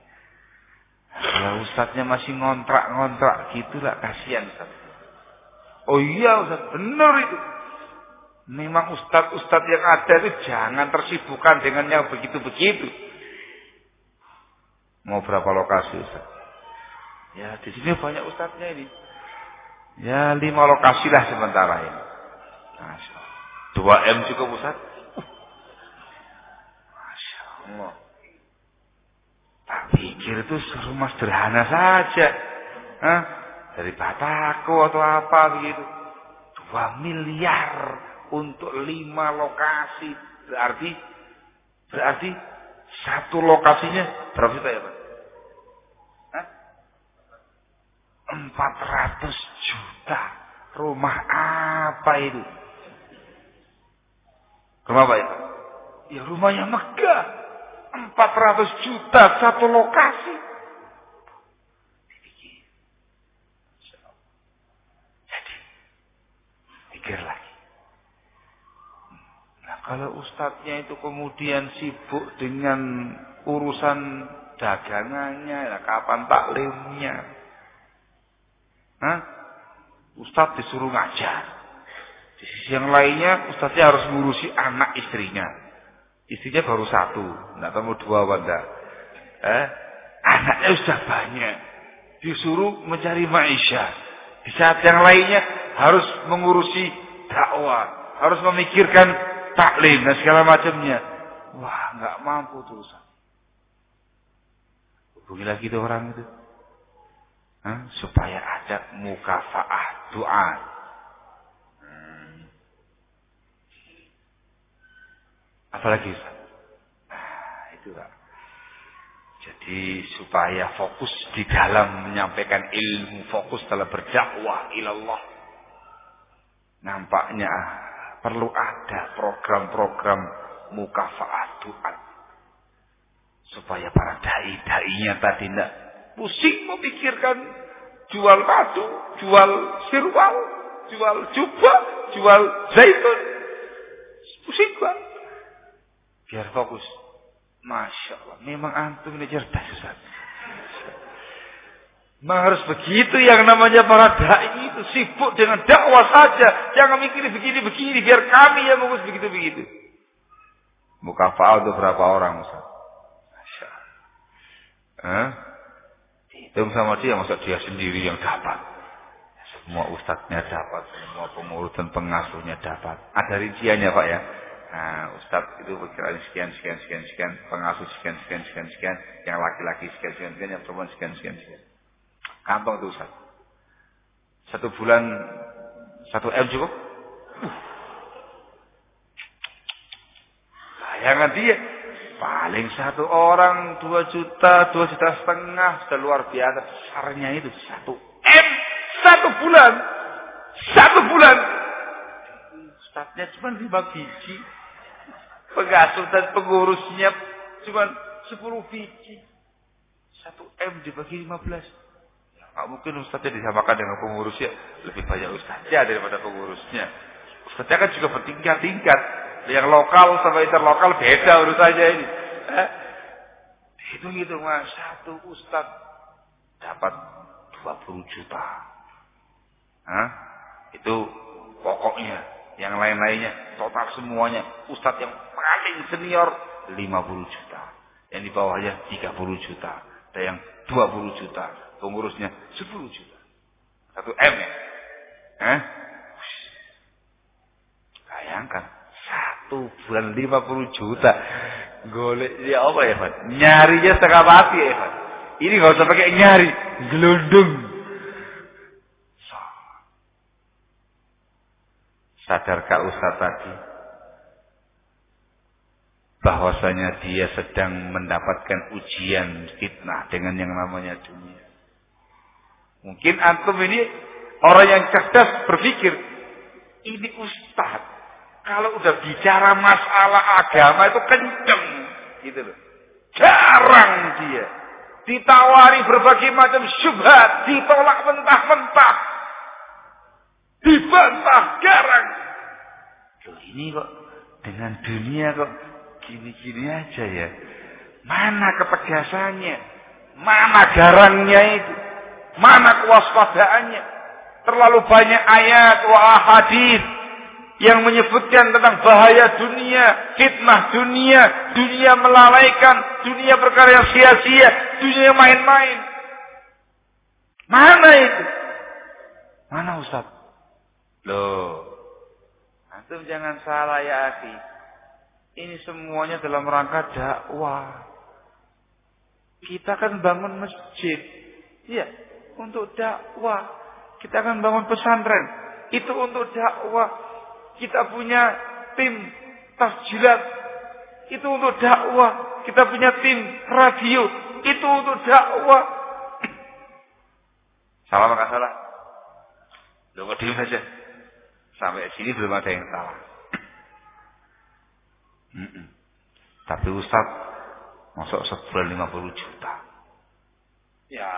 A: Kalau ustadznya masih ngontrak-ngontrak gitulah kasihan Ustaz. Oh iya Ustaz, benar itu. Memang ustadz-ustadz yang ada itu jangan tersibukkan dengan yang begitu-begitu. Mau berapa lokasi Ustaz? Ya di sini banyak ustadznya ini. Ya lima lokasi lah sementara ini. Allah. Dua M juga Ustaz. Masya Allah. Tak pikir itu rumah sederhana saja. Hah? Dari Batako atau apa begitu. Dua miliar untuk lima lokasi. Berarti berarti satu lokasinya berapa juta ya Pak? Empat ratus juta. Rumah apa itu? Rumah apa itu? Ya rumahnya megah. Empat ratus juta satu lokasi. Jadi, pikirlah. Kalau ustadznya itu kemudian sibuk dengan urusan dagangannya, ya kapan taklimnya? Hah? Ustadz disuruh ngajar. Di sisi yang lainnya, ustadznya harus ngurusi anak istrinya. Istrinya baru satu, tidak tahu dua wanda. Eh? Anaknya sudah banyak. Disuruh mencari maisha. Di saat yang lainnya harus mengurusi dakwah. Harus memikirkan taklim dan segala macamnya. Wah, nggak mampu tuh Ustaz. Hubungi lagi tuh orang itu. Supaya ada mukafaah doa. Hmm. Apalagi Ustaz? Nah, itu Pak. Jadi supaya fokus di dalam menyampaikan ilmu, fokus dalam berdakwah ilallah. Nampaknya perlu ada program-program mukafaat doa supaya para dai-dainya tadi tidak pusing memikirkan jual madu, jual sirwal, jual jubah, jual zaitun. Pusing gua. Biar fokus. Masya Allah. Memang antum ini cerdas Ustaz. Memang harus begitu yang namanya para da'i itu sibuk dengan dakwah saja. Jangan mikir begini-begini. Biar kami yang mengurus begitu-begitu. Mukafa'ah untuk berapa orang Ustaz? Masya Allah. Hitung sama dia, masa dia sendiri yang dapat. Semua ustadznya dapat, semua pengurus dan pengasuhnya dapat. Ada rinciannya Pak ya. Nah, Ustadz itu berkira sekian, sekian, sekian, sekian, pengasuh sekian, sekian, sekian, sekian, yang laki-laki sekian, sekian, sekian, yang perempuan sekian, sekian, sekian. Kantong itu Ustadz. Satu bulan, satu M cukup? Uh. Bayangan dia, paling satu orang dua juta, dua juta setengah, sudah luar biasa besarnya itu satu M satu bulan, satu bulan. Ustadznya cuma lima biji pengasuh dan pengurusnya cuma 10 biji. Satu M dibagi 15. Ya, nggak mungkin ustaznya disamakan dengan pengurusnya. Lebih banyak ustaznya daripada pengurusnya. Ustaznya kan juga bertingkat-tingkat. Yang lokal sama interlokal beda urusannya ini. Eh? Itu gitu mas. Satu ustaz dapat 20 juta. Hah? Itu pokoknya. Yang lain-lainnya, total semuanya. Ustadz yang paling senior 50 juta. Yang di bawahnya 30 juta. Ada yang 20 juta. Pengurusnya 10 juta. Satu M ya. Eh? Bayangkan. Satu bulan 50 juta. Golek ya apa ya Pak? Nyarinya setengah mati ya Pak. Ini gak usah pakai nyari. Gelundung. Sadarkah Ustaz tadi? Bahwasanya dia sedang mendapatkan ujian fitnah dengan yang namanya dunia. Mungkin antum ini orang yang cerdas berpikir, ini Ustaz, kalau udah bicara masalah agama itu kenceng. Gitu loh. Jarang dia. Ditawari berbagai macam syubhat, ditolak mentah-mentah. Dibantah garang. Loh ini kok dengan dunia kok gini-gini aja ya. Mana ketegasannya? Mana garangnya itu? Mana kewaspadaannya? Terlalu banyak ayat wa hadis yang menyebutkan tentang bahaya dunia, fitnah dunia, dunia melalaikan, dunia perkara yang sia-sia, dunia main-main. Mana itu? Mana Ustaz? Loh, Antum jangan salah ya akhi. Ini semuanya dalam rangka dakwah. Kita kan bangun masjid. Iya, untuk dakwah. Kita akan bangun pesantren. Itu untuk dakwah. Kita punya tim tasjilat. Itu untuk dakwah. Kita punya tim radio. Itu untuk dakwah. Salah maka salah? Loh, kok saja? Sampai sini belum ada yang salah. Mm -mm. Tapi Ustaz, masuk sebulan 50 juta. Ya,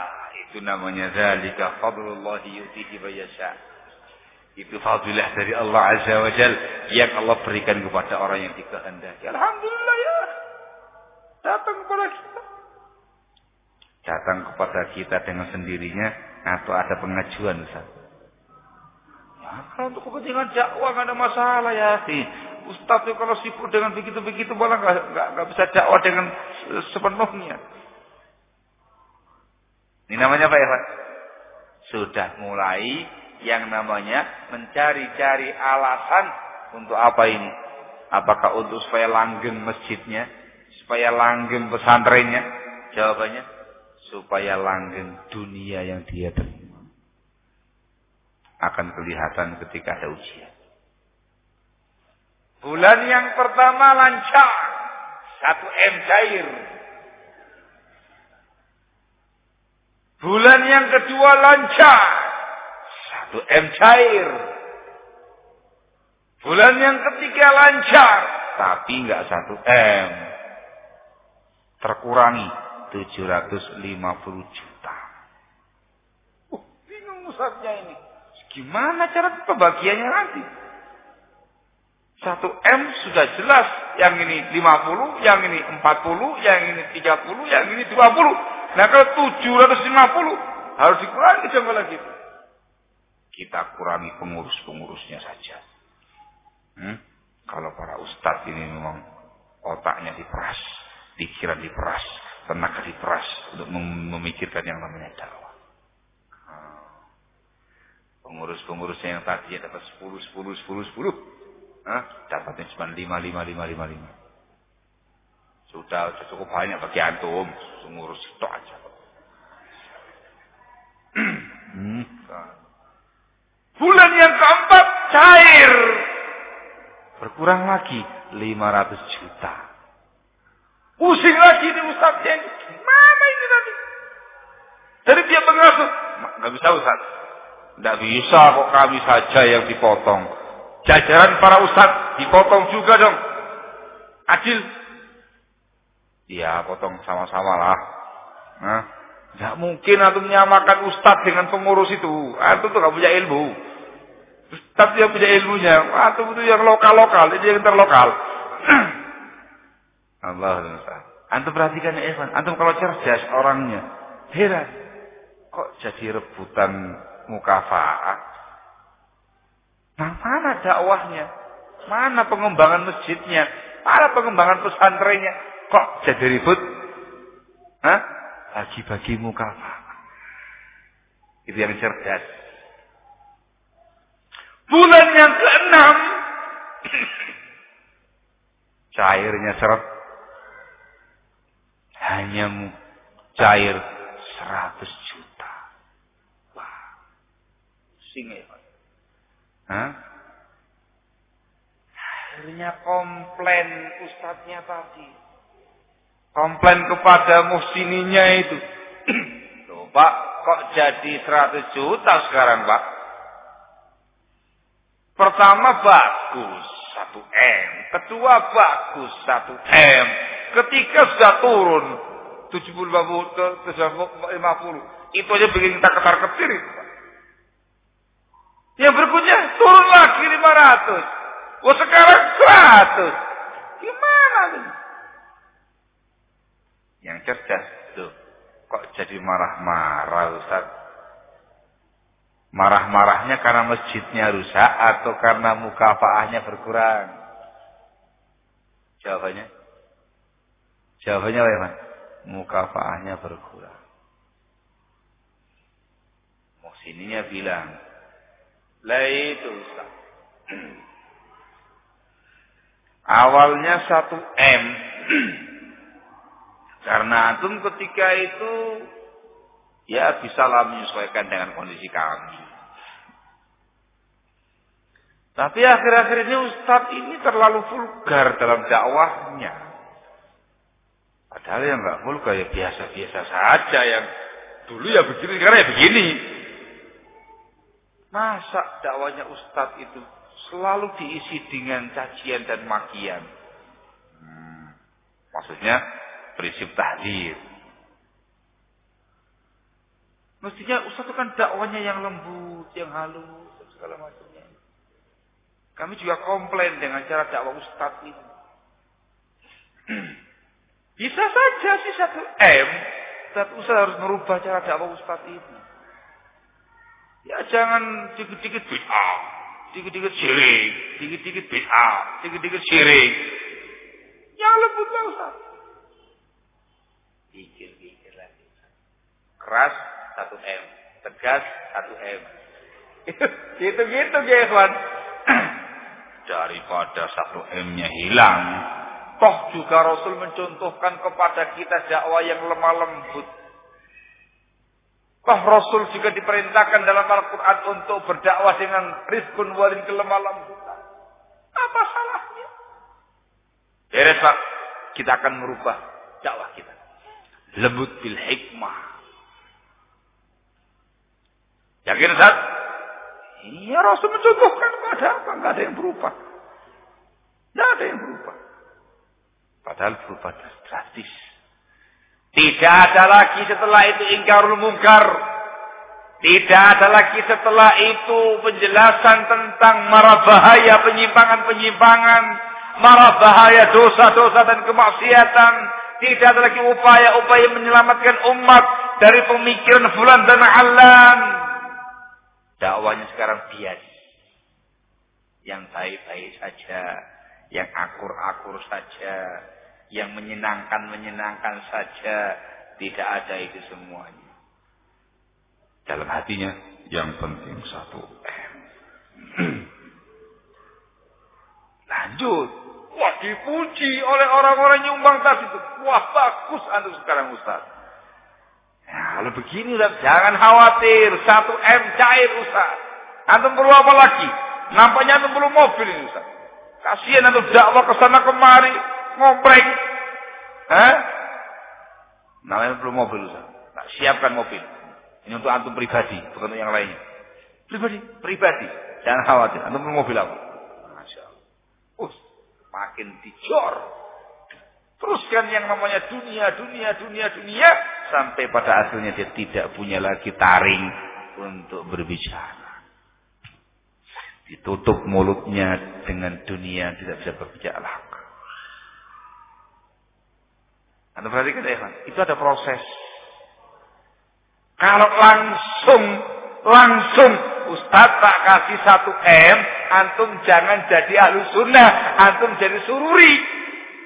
A: itu namanya zalika fadlullahi yutihi bayasya. Itu fadilah dari Allah Azza wa Jal yang Allah berikan kepada orang yang dikehendaki. Alhamdulillah ya. Datang kepada kita. Datang kepada kita dengan sendirinya atau ada pengajuan Ustaz. Kalau untuk kepentingan dakwah nggak ada masalah ya. Ustaz itu kalau sibuk dengan begitu-begitu malah nggak bisa dakwah dengan sepenuhnya. Ini namanya apa ya Pak? Sudah mulai yang namanya mencari-cari alasan untuk apa ini? Apakah untuk supaya langgeng masjidnya, supaya langgeng pesantrennya? Jawabannya supaya langgeng dunia yang dia terima akan kelihatan ketika ada ujian. Bulan yang pertama lancar. Satu M cair. Bulan yang kedua lancar. Satu M cair. Bulan yang ketiga lancar. Tapi enggak satu M. Terkurangi 750 juta. pusatnya ini. Gimana cara pembagiannya nanti? Satu M sudah jelas. Yang ini 50, yang ini 40, yang ini 30, yang ini 20. Nah kalau 750 harus dikurangi coba lagi. Kita kurangi pengurus-pengurusnya saja. Hmm? Kalau para ustadz ini memang otaknya diperas, pikiran diperas, tenaga diperas untuk memikirkan yang namanya dakwah. Hmm. Pengurus-pengurusnya yang tadinya dapat 10, 10, 10, 10. Hah? Dapatnya cuma lima, lima, lima, lima, lima. Sudah cukup banyak bagi antum. Ngurus itu aja. hmm. Bulan yang keempat cair. Berkurang lagi 500 juta. Pusing lagi ini Ustaz ini. Mana ini nanti? Dari dia pengasuh. Nggak bisa Ustaz. Nggak bisa kok kami saja yang dipotong. Jajaran para ustadz dipotong juga dong. Adil. Iya, potong sama-sama lah. Nah, nggak mungkin atau menyamakan ustadz dengan pengurus itu. Antum tuh gak punya ilmu. Ustadz yang punya ilmunya. Antum itu yang lokal-lokal, ini yang terlokal. Allah Antum perhatikan ya Evan. Antum kalau cerdas orangnya. Heran. Kok jadi rebutan mukafaat? Nah, mana dakwahnya? Mana pengembangan masjidnya? Mana pengembangan pesantrennya? Kok jadi ribut? Hah? Bagi-bagi muka Itu yang cerdas. Bulan yang keenam. Cairnya seret. Hanya cair 100 juta. Wah. Singa Hah? Akhirnya komplain ustadznya tadi. Komplain kepada muhsininya itu. Loh pak, kok jadi 100 juta sekarang pak? Pertama bagus, 1 M. Kedua bagus, 1 M. Ketiga sudah turun, 70 ke 50. Itu aja bikin kita ketar-ketir itu. Yang berikutnya turun lagi 500. Oh sekarang 100. Gimana nih? Yang cerdas tuh. Kok jadi marah-marah Ustaz? Marah-marahnya karena masjidnya rusak atau karena mukafaahnya berkurang? Jawabannya? Jawabannya apa? Mukafaahnya berkurang. Muhsininya bilang, lah itu Ustaz. Awalnya satu M. Karena antum ketika itu ya bisalah menyesuaikan dengan kondisi kami. Tapi akhir-akhir ini Ustadz ini terlalu vulgar dalam dakwahnya. Padahal yang nggak vulgar ya biasa-biasa saja yang dulu ya begini sekarang ya begini. Masa dakwanya Ustadz itu selalu diisi dengan cacian dan makian? Hmm, maksudnya prinsip tahdir. Mestinya Ustadz itu kan dakwanya yang lembut, yang halus, dan segala macamnya. Kami juga komplain dengan cara dakwah Ustadz ini. Bisa saja sih satu M, tapi Ustadz harus merubah cara dakwah Ustadz ini. Ya jangan dikit-dikit bid'ah, dikit-dikit syirik, dikit-dikit bid'ah, dikit-dikit syirik. Yang lembutlah Ustaz. Pikir-pikir lagi. Keras satu M, tegas satu M. Gitu-gitu ya Daripada satu M-nya hilang, toh juga Rasul mencontohkan kepada kita dakwah yang lemah lembut Toh Rasul juga diperintahkan dalam Al-Quran untuk berdakwah dengan rizkun walin kelemah lembutan. Apa salahnya? Beres Pak. Kita akan merubah dakwah kita. Lembut bil hikmah. Yakin Ustaz? Iya Rasul mencontohkan ada apa? Enggak ada yang berubah. Enggak ada yang berubah. Padahal berubah drastis. Tidak ada lagi setelah itu ingkarul mungkar. Tidak ada lagi setelah itu penjelasan tentang marah bahaya penyimpangan-penyimpangan, marah bahaya dosa-dosa dan kemaksiatan. Tidak ada lagi upaya-upaya menyelamatkan umat dari pemikiran fulan dan alam. Dakwanya sekarang bias. Yang baik-baik saja, yang akur-akur saja, yang menyenangkan-menyenangkan saja. Tidak ada itu semuanya. Dalam hatinya yang penting satu M. Lanjut. Wah dipuji oleh orang-orang nyumbang tadi itu. Wah bagus antum sekarang Ustaz. Ya, kalau begini Ustaz, jangan khawatir. Satu M cair Ustaz. Antum perlu apa lagi? Nampaknya antum perlu mobil ini Ustaz. Kasihan antum dakwah ke sana kemari. Ngoprek. Hah? Namanya perlu mobil Ustaz. Tak siapkan mobil. Ini untuk antum pribadi, bukan untuk yang lainnya. Pribadi, pribadi. Jangan khawatir. Antum perlu mobil apa? Makin dijor. Teruskan yang namanya dunia, dunia, dunia, dunia. Sampai pada akhirnya dia tidak punya lagi taring untuk berbicara. Ditutup mulutnya dengan dunia tidak bisa berbicara lagi. Anda perhatikan ya, itu ada proses. Kalau langsung, langsung Ustaz tak kasih satu M, antum jangan jadi ahlu sunnah, antum jadi sururi.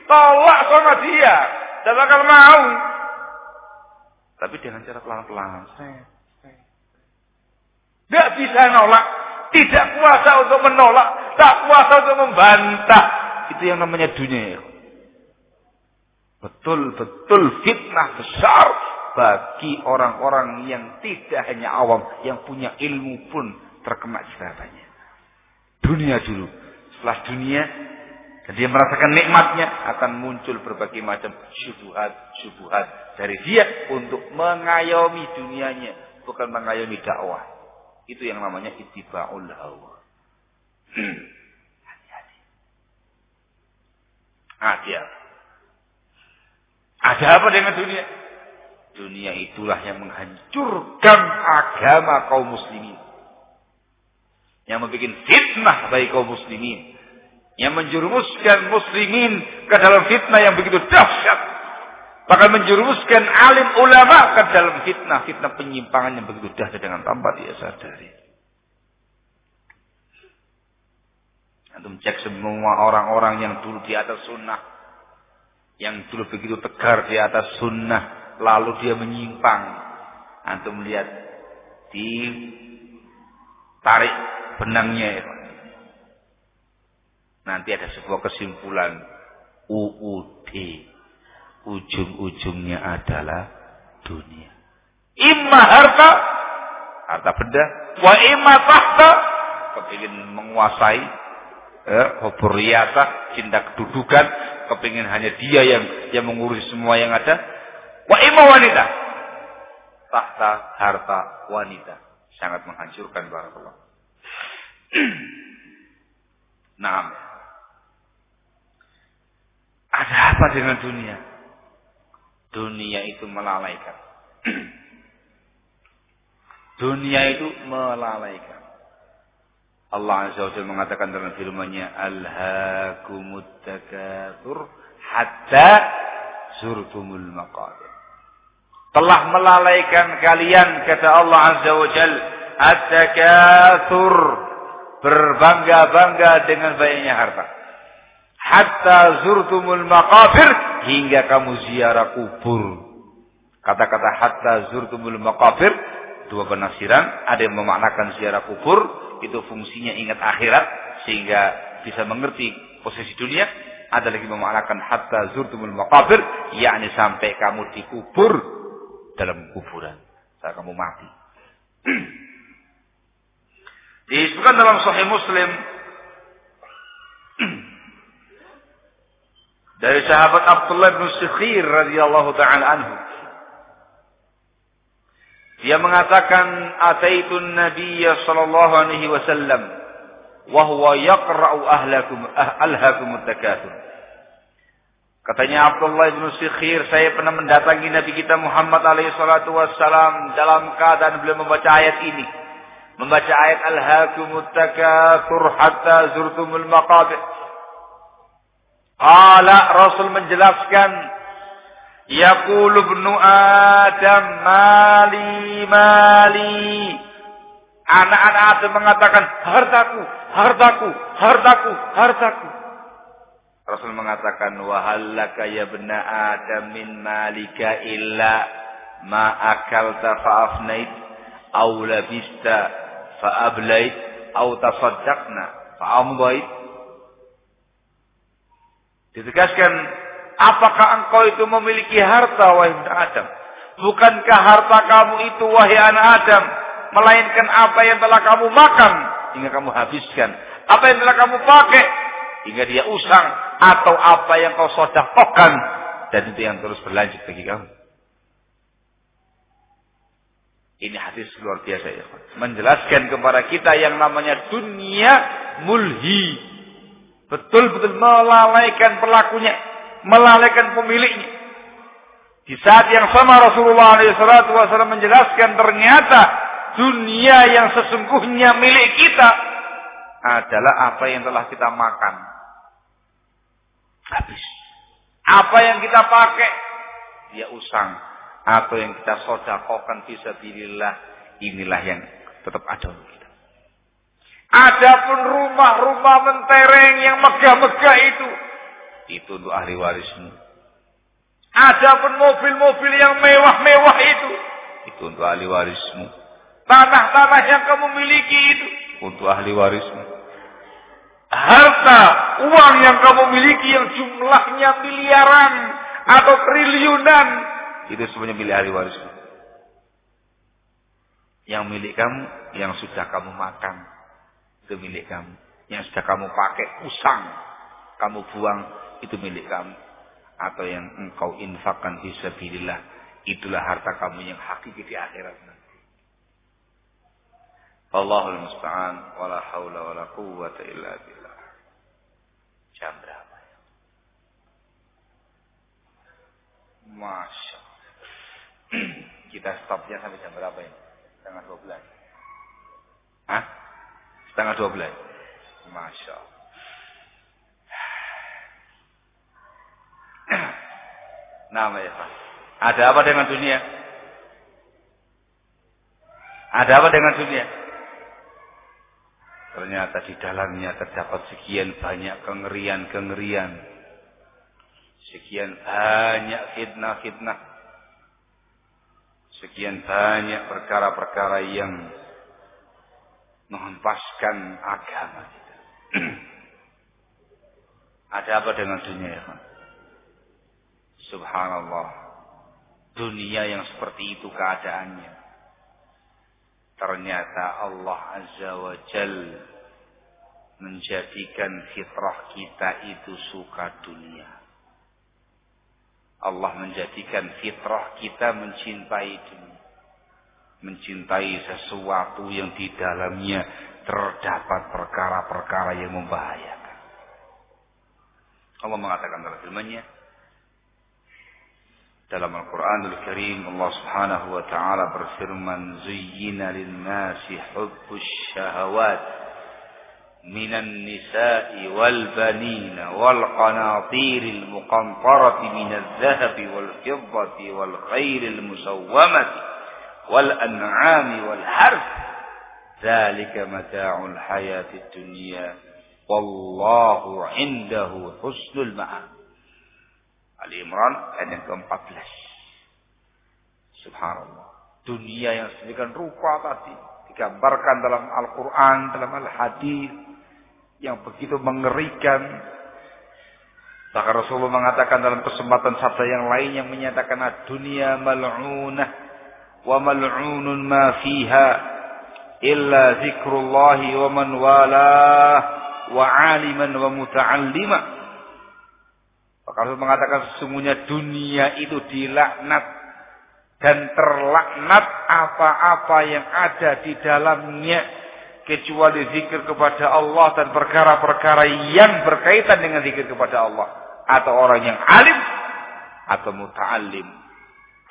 A: Tolak sama dia, tidak akan mau. Tapi dengan cara pelan-pelan. Tidak bisa nolak, tidak kuasa untuk menolak, tak kuasa untuk membantah. Itu yang namanya dunia. Betul-betul fitnah besar bagi orang-orang yang tidak hanya awam, yang punya ilmu pun terkena jebakannya. Dunia dulu. Setelah dunia, dan dia merasakan nikmatnya, akan muncul berbagai macam syubuhat-syubuhat dari dia untuk mengayomi dunianya, bukan mengayomi dakwah. Itu yang namanya ittiba'ul hawa. Hati-hati. Hati-hati. Ada apa dengan dunia? Dunia itulah yang menghancurkan agama kaum muslimin. Yang membuat fitnah bagi kaum muslimin. Yang menjerumuskan muslimin ke dalam fitnah yang begitu dahsyat. Bahkan menjerumuskan alim ulama ke dalam fitnah. Fitnah penyimpangan yang begitu dahsyat dengan tanpa dia sadari. Antum cek semua orang-orang yang dulu di atas sunnah. Yang dulu begitu tegar di atas sunnah lalu dia menyimpang. Antum melihat di tarik benangnya ya. Nanti ada sebuah kesimpulan UUD. Ujung-ujungnya adalah dunia. Imma harta, harta benda. Wa imma tahta, kepingin menguasai. Eh, cinta kedudukan. Kepingin hanya dia yang yang mengurus semua yang ada Wa ima wanita. Tahta harta wanita. Sangat menghancurkan barakallah. nah. Ada apa dengan dunia? Dunia itu melalaikan. dunia itu melalaikan. Allah Azza wa Jalla mengatakan dalam firman-Nya, "Alhaakumut takatsur hatta zurtumul maqabir." Telah melalaikan kalian kata Allah Azza wa Jal at-takatsur berbangga-bangga dengan banyaknya harta. Hatta zurtumul maqabir hingga kamu ziarah kubur. Kata-kata hatta zurtumul maqabir dua penafsiran ada yang memaknakan ziarah kubur itu fungsinya ingat akhirat sehingga bisa mengerti posisi dunia. Ada lagi memaknakan hatta zurtumul maqabir yakni sampai kamu dikubur dalam kuburan saat kamu mati. Disebutkan dalam Sahih Muslim dari sahabat Abdullah bin Sikhir radhiyallahu taala anhu. Dia mengatakan ataitun nabiyya sallallahu alaihi wasallam wa huwa yaqra'u ahlakum ah, alhakum takatsur. Katanya Abdullah bin Sikhir, saya pernah mendatangi Nabi kita Muhammad alaihi salatu wassalam dalam keadaan beliau membaca ayat ini. Membaca ayat Al-Hakumut Takatsur hatta zurtumul maqabir. Qala Rasul menjelaskan, Yaqulu ibnu Adam mali mali. Anak-anak Adam mengatakan, hartaku, hartaku, hartaku, hartaku. Rasul mengatakan wahallaka ya bena adam min malika illa ma akalta fa afnait aw labista fa ablait aw tasaddaqna fa amdait Ditegaskan apakah engkau itu memiliki harta wahai Adam? Bukankah harta kamu itu wahai anak Adam melainkan apa yang telah kamu makan hingga kamu habiskan? Apa yang telah kamu pakai hingga dia usang atau apa yang kau sodakokan dan itu yang terus berlanjut bagi kamu. Ini hadis luar biasa ya. Menjelaskan kepada kita yang namanya dunia mulhi. Betul-betul melalaikan pelakunya. Melalaikan pemiliknya. Di saat yang sama Rasulullah SAW menjelaskan ternyata dunia yang sesungguhnya milik kita adalah apa yang telah kita makan. Habis. Apa yang kita pakai, dia usang. Atau yang kita sodakokan bilillah, inilah yang tetap ada untuk kita. Adapun rumah-rumah mentereng yang megah-megah itu, itu untuk ahli warismu. Adapun mobil-mobil yang mewah-mewah itu, itu untuk ahli warismu. Tanah-tanah yang kamu miliki itu, untuk ahli warismu uang yang kamu miliki yang jumlahnya miliaran atau triliunan, itu semuanya milik ahli waris. Yang milik kamu, yang sudah kamu makan, itu milik kamu. Yang sudah kamu pakai, usang, kamu buang, itu milik kamu. Atau yang engkau infakkan fisabilillah, itulah harta kamu yang hakiki di akhirat nanti. Allahul musta'an, wala hawla wala quwwata illa billah. Jam berapa ya? Masya Kita stopnya sampai jam berapa ini? Setengah dua belas. Hah? Setengah dua belas. Masya Allah. Nama ya Pak. Ada apa dengan dunia? Ada apa dengan dunia? Ternyata di dalamnya terdapat sekian banyak kengerian-kengerian. Sekian banyak fitnah-fitnah. Sekian banyak perkara-perkara yang menghempaskan agama kita. Ada apa dengan dunia ya Subhanallah. Dunia yang seperti itu keadaannya Ternyata Allah Azza wa Jal menjadikan fitrah kita itu suka dunia. Allah menjadikan fitrah kita mencintai dunia. Mencintai sesuatu yang di dalamnya terdapat perkara-perkara yang membahayakan. Allah mengatakan dalam firman-Nya, dalam Al-Quranul Karim Allah Subhanahu wa taala berfirman zuyyina lin-nasi hubbus syahawat minan nisa'i wal banina wal qanatiril muqantarati minadh dhahabi wal fiddati wal khairil musawwamati wal an'ami wal harth dzalika mata'ul hayatid dunya wallahu 'indahu husnul ma'ab Ali Imran ayat yang ke-14. Subhanallah. Dunia yang sedemikian rupa tadi digambarkan dalam Al-Quran, dalam Al-Hadis yang begitu mengerikan. Bahkan Rasulullah mengatakan dalam kesempatan sabda yang lain yang menyatakan dunia mal'unah wa mal'unun ma fiha illa zikrullahi wa man walah wa aliman wa muta'allima maka mengatakan sesungguhnya dunia itu dilaknat dan terlaknat apa-apa yang ada di dalamnya kecuali zikir kepada Allah dan perkara-perkara yang berkaitan dengan zikir kepada Allah. atau orang yang alim atau muta'allim.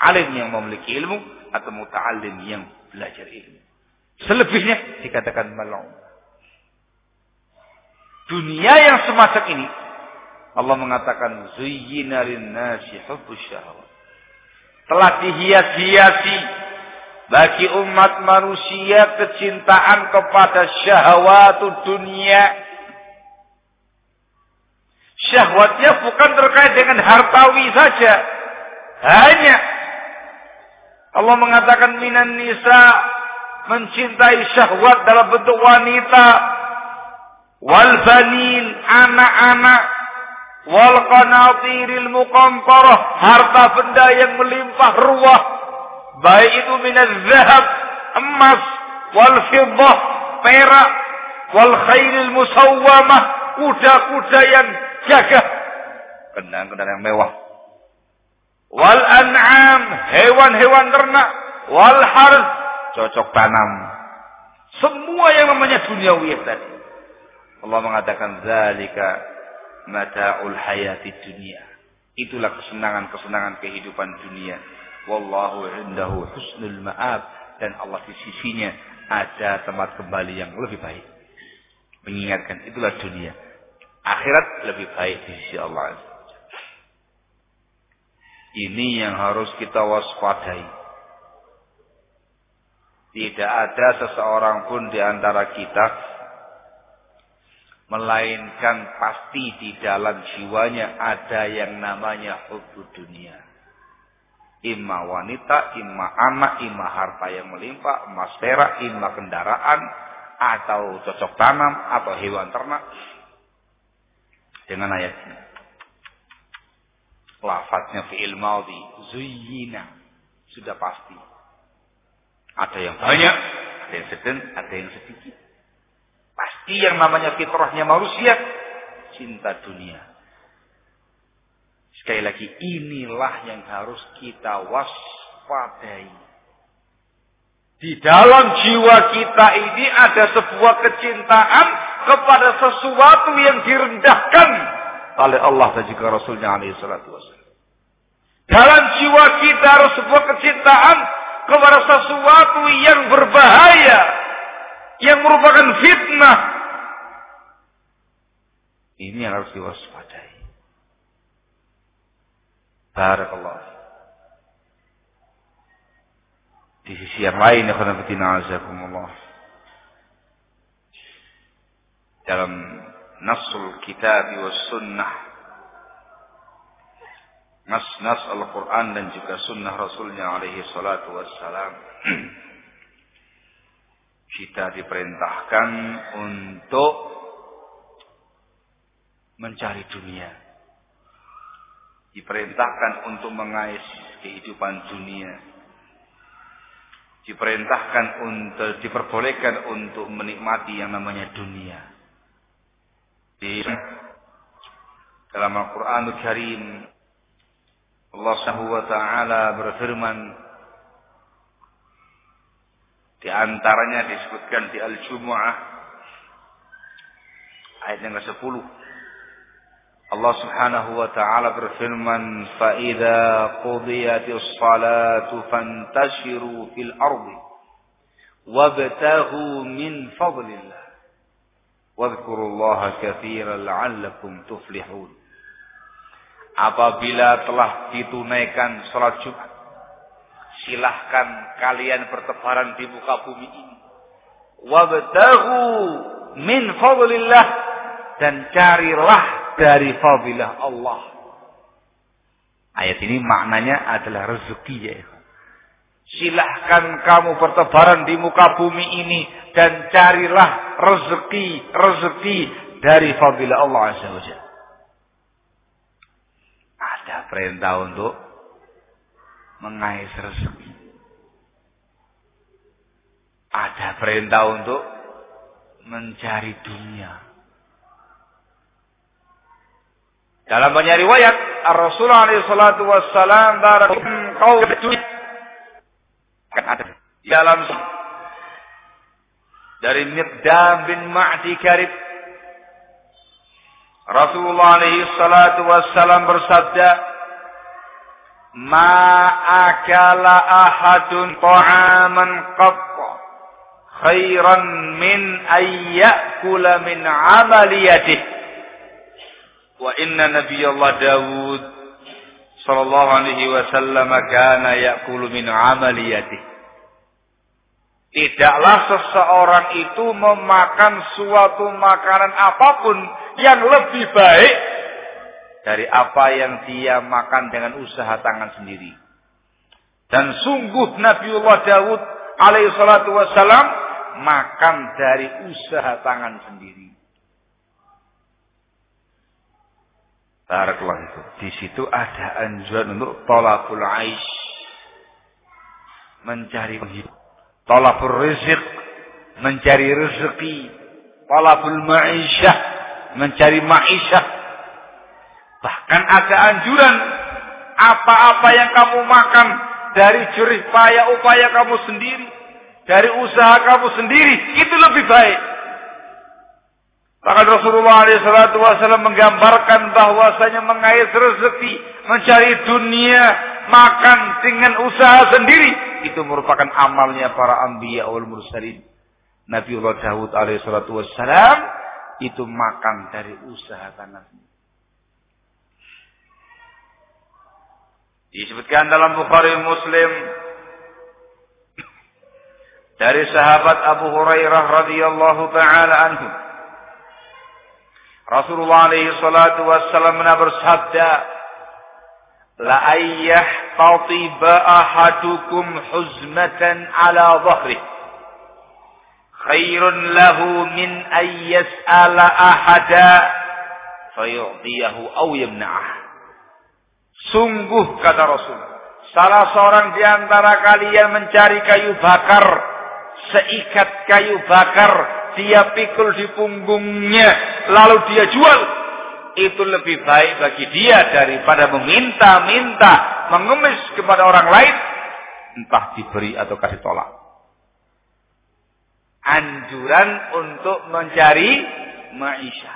A: Alim yang memiliki ilmu atau muta'allim yang belajar ilmu. Selebihnya dikatakan malung. Dunia yang semacam ini Allah mengatakan zuyyina lin-nasi hubbus syahwat. Telah dihias-hiasi bagi umat manusia kecintaan kepada syahwat dunia. Syahwatnya bukan terkait dengan hartawi saja. Hanya Allah mengatakan minan nisa mencintai syahwat dalam bentuk wanita wal banin anak-anak wal qanatiril muqantarah harta benda yang melimpah ruah baik itu minaz zahab emas wal fiddah perak wal khairil musawwamah kuda-kuda yang gagah kendaraan-kendaraan yang mewah. Wal an'am hewan-hewan ternak wal harz cocok tanam. Semua yang namanya duniawi tadi. Allah mengatakan zalika mata'ul hayati dunia. Itulah kesenangan-kesenangan kehidupan dunia. Wallahu indahu husnul ma'ab. Dan Allah di sisinya ada tempat kembali yang lebih baik. Mengingatkan itulah dunia. Akhirat lebih baik di sisi Allah ini yang harus kita waspadai. Tidak ada seseorang pun di antara kita melainkan pasti di dalam jiwanya ada yang namanya hubud dunia. Ima wanita, ima anak, ima harta yang melimpah, emas perak, ima kendaraan, atau cocok tanam, atau hewan ternak. Dengan ayat ini. Lafaznya fi'il maudi. Zuyina. Sudah pasti. Ada yang banyak, ada yang sedang, ada yang sedikit. Pasti yang namanya fitrahnya manusia. Cinta dunia. Sekali lagi, inilah yang harus kita waspadai. Di dalam jiwa kita ini ada sebuah kecintaan kepada sesuatu yang direndahkan oleh Allah dan juga Rasulnya alaihi wassalam. Dalam jiwa kita harus sebuah kecintaan kepada sesuatu yang berbahaya. Yang merupakan fitnah. Ini yang harus diwaspadai. Barakallah. Di sisi yang lain, azakumullah. Dalam nasul kitab wa sunnah nas-nas Al-Quran dan juga sunnah Rasulnya alaihi salatu wassalam kita diperintahkan untuk mencari dunia. Diperintahkan untuk mengais kehidupan dunia. Diperintahkan untuk diperbolehkan untuk menikmati yang namanya dunia. Di dalam Al-Quranul Karim Allah Subhanahu wa taala berfirman di antaranya disebutkan di Al-Jumu'ah ayat yang ke-10 Allah Subhanahu wa taala berfirman fa idza qudiyatis salatu fantashiru fil ardi wabtaghu min fadlillah Wadhkurullaha katsiran la'allakum tuflihun. Apabila telah ditunaikan salat Jumat, silahkan kalian bertebaran di muka bumi ini. Wabtaghu min fadlillah dan carilah dari fadilah Allah. Ayat ini maknanya adalah rezeki ya. Silahkan kamu bertebaran di muka bumi ini dan carilah rezeki-rezeki dari fadilah Allah Azza Ada perintah untuk mengais rezeki. Ada perintah untuk mencari dunia. Dalam banyak riwayat, Rasulullah SAW wassalam kau kan ada dalam dari Miqdam bin Ma'di Karib Rasulullah alaihi salatu wassalam bersabda, "Ma akala ahadun ta'aman qatta khairan min ayyakula min amaliyatih." Wa inna nabiyallah Dawud sallallahu alaihi wasallam kana ya'kulu min amaliyatih. Tidaklah seseorang itu memakan suatu makanan apa pun yang lebih baik dari apa yang dia makan dengan usaha tangan sendiri. Dan sungguh Nabiullah Dawud alaihi salatu wassalam makan dari usaha tangan sendiri. Barakallah itu. Di situ ada anjuran untuk tolakul aish. Mencari penghidupan talabur rizq, mencari rezeki, talabul ma'isyah, mencari ma'isyah. Bahkan ada anjuran apa-apa yang kamu makan dari jerih payah upaya kamu sendiri, dari usaha kamu sendiri, itu lebih baik. Bahkan Rasulullah SAW menggambarkan bahwasanya mengais rezeki, mencari dunia, makan dengan usaha sendiri itu merupakan amalnya para anbiya wal mursalin. Nabiullah Dawud wassalam itu makan dari usaha tanahnya. Disebutkan dalam Bukhari Muslim dari sahabat Abu Hurairah radhiyallahu taala anhu. Rasulullah alaihi salatu wassalam bersabda, la ayyah tatiba ahadukum huzmatan ala dhahri khairun lahu min ay yas'ala ahada fayu'tiyahu aw yamna'ah sungguh kata Rasul salah seorang di antara kalian mencari kayu bakar seikat kayu bakar dia pikul di punggungnya lalu dia jual itu lebih baik bagi dia daripada meminta-minta, mengemis kepada orang lain, entah diberi atau kasih tolak. Anjuran untuk mencari maisha.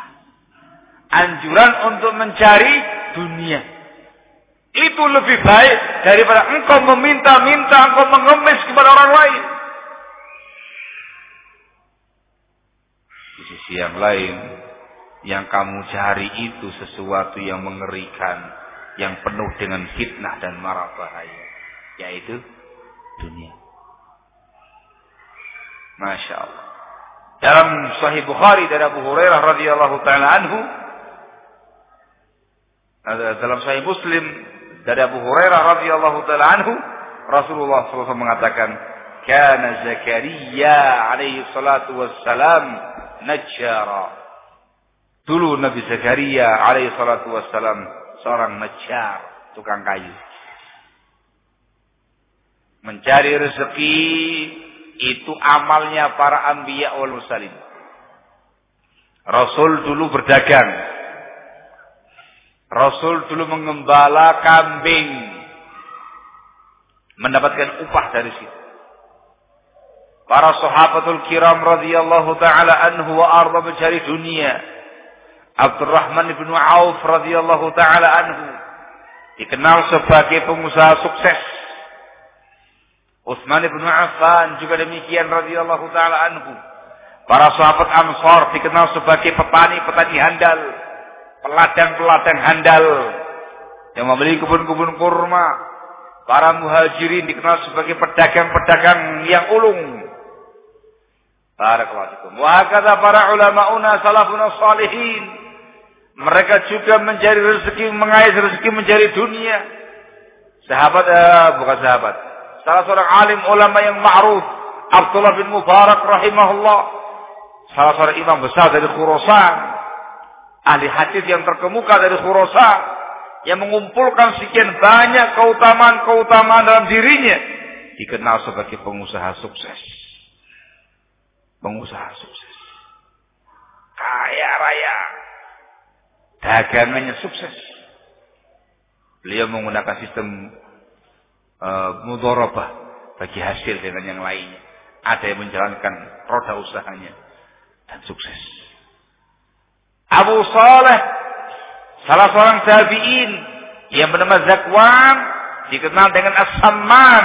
A: Anjuran untuk mencari dunia. Itu lebih baik daripada engkau meminta-minta, engkau mengemis kepada orang lain. Sisi yang lain, yang kamu cari itu sesuatu yang mengerikan, yang penuh dengan fitnah dan marah bahaya, yaitu dunia. Masya Allah. Dalam Sahih Bukhari dari Abu Hurairah radhiyallahu taala anhu, dalam Sahih Muslim dari Abu Hurairah radhiyallahu taala anhu, Rasulullah SAW mengatakan, "Kana Zakaria alaihi salatu wassalam najjara." Dulu Nabi Zakaria alaihi salatu wassalam seorang najjar, tukang kayu. Mencari rezeki itu amalnya para anbiya wal mursalin. Rasul dulu berdagang. Rasul dulu mengembala kambing. Mendapatkan upah dari situ. Para sahabatul kiram radhiyallahu taala anhu wa arda mencari dunia Abdurrahman bin Auf radhiyallahu taala anhu dikenal sebagai pengusaha sukses. Utsman bin Affan juga demikian radhiyallahu taala anhu. Para sahabat Ansar dikenal sebagai petani-petani handal, peladang-peladang handal yang memiliki kebun-kebun kurma. Para muhajirin dikenal sebagai pedagang-pedagang yang ulung. Barakallahu fikum. Wa hakadha para ulama'una salafuna salihin mereka juga mencari rezeki, mengais rezeki mencari dunia. Sahabat, eh, bukan sahabat. Salah seorang alim ulama yang ma'ruf. Abdullah bin Mubarak rahimahullah. Salah seorang imam besar dari Khurasan. Ahli hadis yang terkemuka dari Khurasan. Yang mengumpulkan sekian banyak keutamaan-keutamaan dalam dirinya. Dikenal sebagai pengusaha sukses. Pengusaha sukses. Kaya raya dagangannya sukses. Beliau menggunakan sistem uh, mudorobah bagi hasil dengan yang lainnya. Ada yang menjalankan roda usahanya dan sukses. Abu Saleh Salah seorang tabi'in yang bernama Zakwan dikenal dengan As-Samman,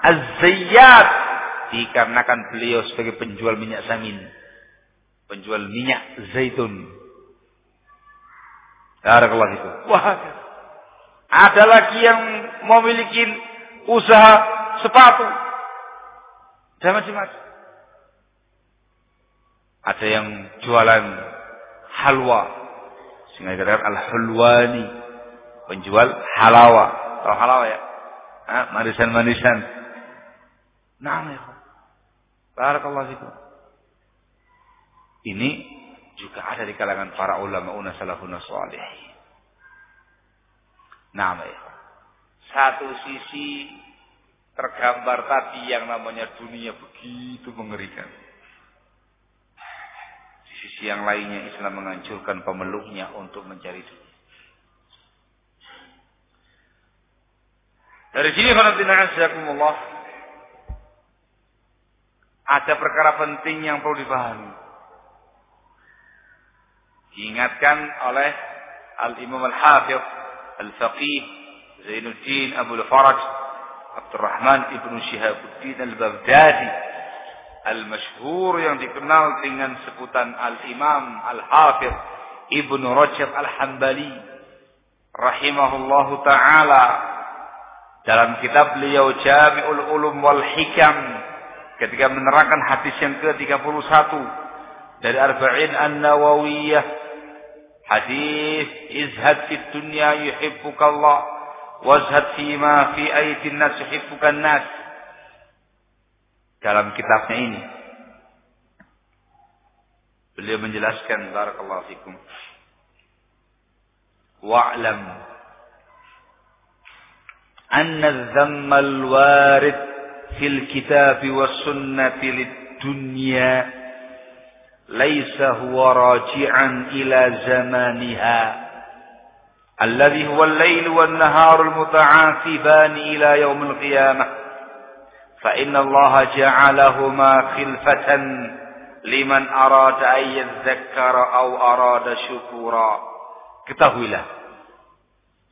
A: Az-Zayyad dikarenakan beliau sebagai penjual minyak samin, penjual minyak zaitun. Barakallahu itu. Wah, ada lagi yang memiliki usaha sepatu. Dan macam-macam. Ada yang jualan halwa. Sehingga dikatakan al-hulwani. Penjual halawa. Tahu halawa ya? Manisan-manisan. Nah. Barakallahu itu. Ini juga ada di kalangan para ulama una salafun salih. Nah, ya. Satu sisi tergambar tadi yang namanya dunia begitu mengerikan. Di sisi yang lainnya Islam menganjurkan pemeluknya untuk mencari dunia. Dari sini Allah ada perkara penting yang perlu dipahami. Diingatkan oleh Al-Imam Al-Hafiz Al-Faqih Zainuddin Abu Al-Faraj Abdurrahman ibnu Syihabuddin al-Baghdadi al-masyhur yang dikenal dengan sebutan al-Imam al-Hafiz Ibnu Rajab al-Hambali rahimahullahu taala dalam kitab beliau Jami'ul Ulum wal Hikam ketika menerangkan hadis yang ke-31 dari Arba'in An-Nawawiyah hadis izhad fid dunya yuhibbukallah wazhad fima fi ayatin nas yuhibbukan nas. Dalam kitabnya ini. Beliau menjelaskan barakallahu fikum. Wa'lam anna adh-dhamma al-warid في الكتاب والسنة للدنيا ليس هو راجعا إلى زمانها الذي هو الليل والنهار المتعاقبان إلى يوم القيامة فإن الله جعلهما خلفة لمن أراد أن يذكر أو أراد شكورا syukura. Ketahuilah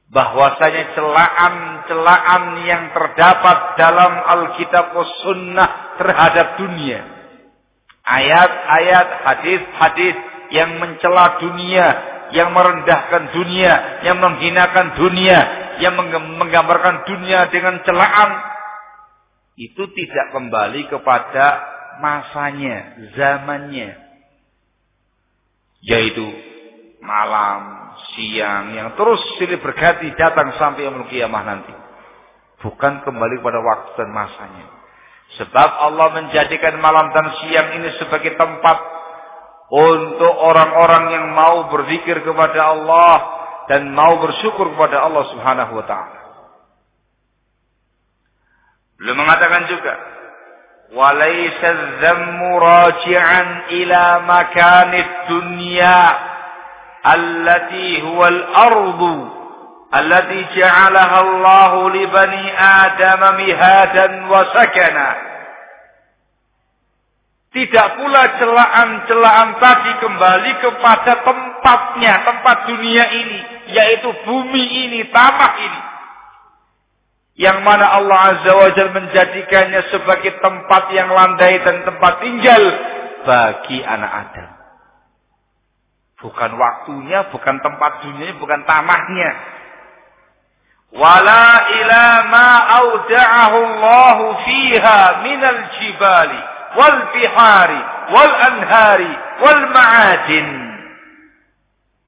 A: bahwasanya celaan-celaan yang terdapat dalam Alkitab Sunnah terhadap dunia ayat-ayat hadis-hadis yang mencela dunia yang merendahkan dunia, yang menghinakan dunia, yang menggambarkan dunia dengan celaan, itu tidak kembali kepada masanya, zamannya. Yaitu malam, siang, yang terus silih berganti datang sampai yang kiamah nanti. Bukan kembali kepada waktu dan masanya. Sebab Allah menjadikan malam dan siang ini sebagai tempat untuk orang-orang yang mau berzikir kepada Allah dan mau bersyukur kepada Allah Subhanahu wa taala. Beliau mengatakan juga, "Walaysa dzammu raji'an ila makanid dunya allati huwa al-ardu allati ja'alaha Allah li bani Adam mihadan wa sakana." Tidak pula celaan-celaan tadi kembali kepada tempatnya, tempat dunia ini, yaitu bumi ini, tanah ini. Yang mana Allah Azza wa Jalla menjadikannya sebagai tempat yang landai dan tempat tinggal bagi anak Adam. Bukan waktunya, bukan tempat dunia, bukan tanahnya. Wala ila ma auda'ahu Allah fiha minal jibali wal bihari wal anhari wal ma'adin.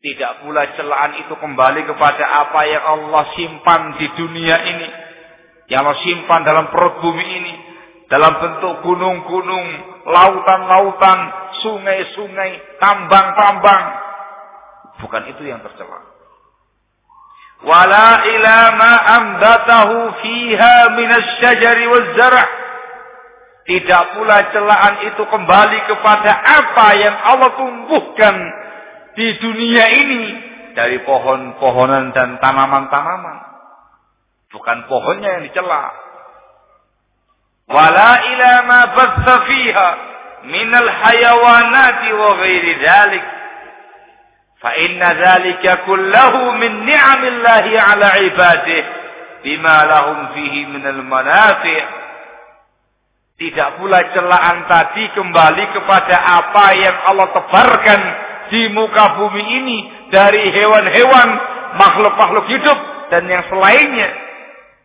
A: Tidak pula celaan itu kembali kepada apa yang Allah simpan di dunia ini. Yang Allah simpan dalam perut bumi ini. Dalam bentuk gunung-gunung, lautan-lautan, sungai-sungai, tambang-tambang. Bukan itu yang tercela. Wala ila ma ambatahu fiha minas syajari wal zara' Tidak pula celaan itu kembali kepada apa yang Allah tumbuhkan di dunia ini dari pohon-pohonan dan tanaman-tanaman. Bukan pohonnya yang dicela. Wala ila ma batha fiha minal hayawanati wa ghairi dhalik. Fa inna dzalika kullahu min ni'amillahi 'ala 'ibadihi bima lahum fihi minal manafi'. Tidak pula celaan tadi kembali kepada apa yang Allah tebarkan di muka bumi ini dari hewan-hewan, makhluk-makhluk hidup dan yang selainnya.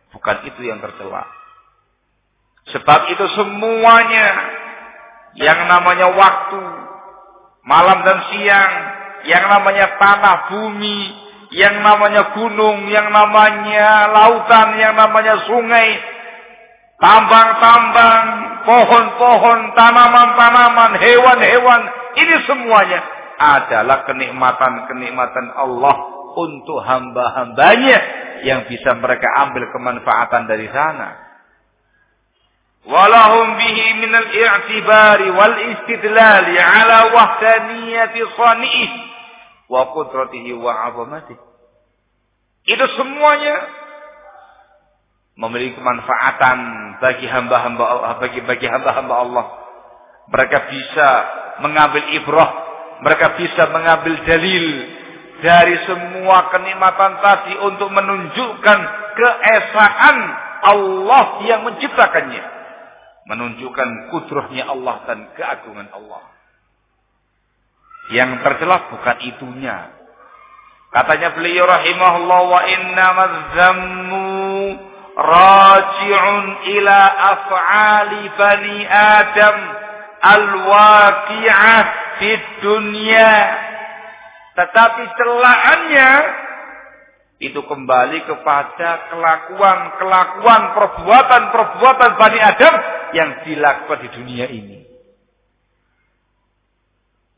A: Bukan itu yang tercela. Sebab itu semuanya yang namanya waktu, malam dan siang, yang namanya tanah bumi, yang namanya gunung, yang namanya lautan, yang namanya sungai, tambang-tambang, pohon-pohon, tanaman-tanaman, hewan-hewan, ini semuanya adalah kenikmatan-kenikmatan Allah untuk hamba-hambanya yang bisa mereka ambil kemanfaatan dari sana. Walahum bihi minal i'tibari wal istidlali ala wahdaniyati sani'ih wa qudratihi wa. Itu semuanya memiliki kemanfaatan bagi hamba-hamba bagi bagi hamba-hamba Allah. Mereka bisa mengambil ibrah, mereka bisa mengambil dalil dari semua kenikmatan tadi untuk menunjukkan keesaan Allah yang menciptakannya menunjukkan kudrahnya Allah dan keagungan Allah. Yang tercela bukan itunya. Katanya beliau rahimahullah wa inna madzammu raji'un ila af'ali bani Adam al-waqi'ah fid dunya. Tetapi celaannya itu kembali kepada kelakuan-kelakuan perbuatan-perbuatan Bani Adam yang dilakukan di dunia ini.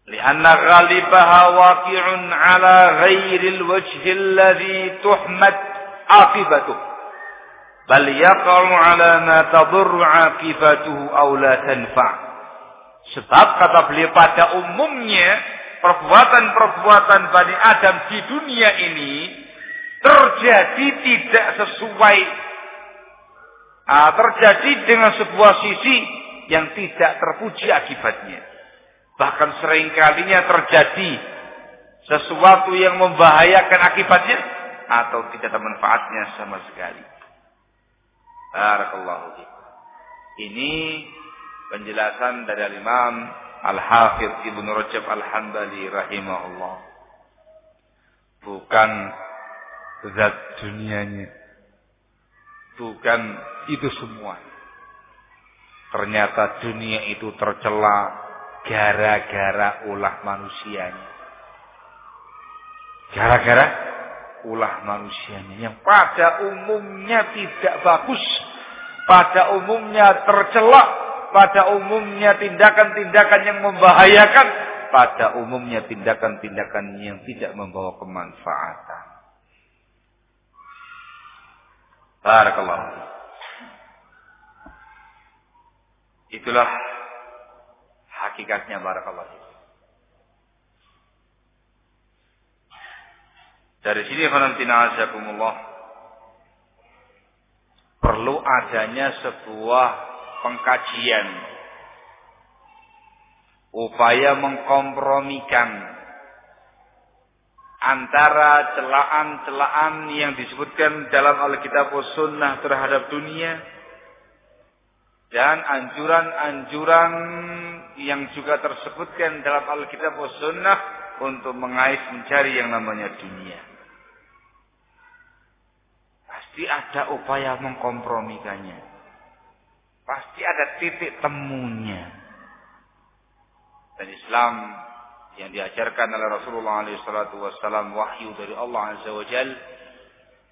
A: Lianna ghalibaha waqi'un ala ghairil wajhi alladhi tuhmad aqibatuh. Bal yaqa'u ala ma tadurru aqibatuhu aw la tanfa'. Sebab kata beliau pada umumnya perbuatan-perbuatan Bani Adam di dunia ini terjadi tidak sesuai uh, terjadi dengan sebuah sisi yang tidak terpuji akibatnya. Bahkan seringkalinya terjadi sesuatu yang membahayakan akibatnya atau tidak ada manfaatnya sama sekali. Barakallahu Ini penjelasan dari Imam Al-Hafidh Ibnu Rajab Al-Hambali rahimahullah. Bukan zat dunianya. Bukan itu semua. Ternyata dunia itu tercela gara-gara ulah manusianya. Gara-gara ulah manusianya yang pada umumnya tidak bagus, pada umumnya tercela, pada umumnya tindakan-tindakan yang membahayakan, pada umumnya tindakan-tindakan yang tidak membawa kemanfaatan. Barakallahu. Itulah hakikatnya barakallahu. Dari sini khonantina azakumullah perlu adanya sebuah pengkajian upaya mengkompromikan antara celaan-celaan yang disebutkan dalam Alkitab Sunnah terhadap dunia dan anjuran-anjuran yang juga tersebutkan dalam Alkitab Sunnah untuk mengais mencari yang namanya dunia. Pasti ada upaya mengkompromikannya. Pasti ada titik temunya. Dan Islam yang diajarkan oleh Rasulullah SAW wahyu dari Allah Azza wa Jal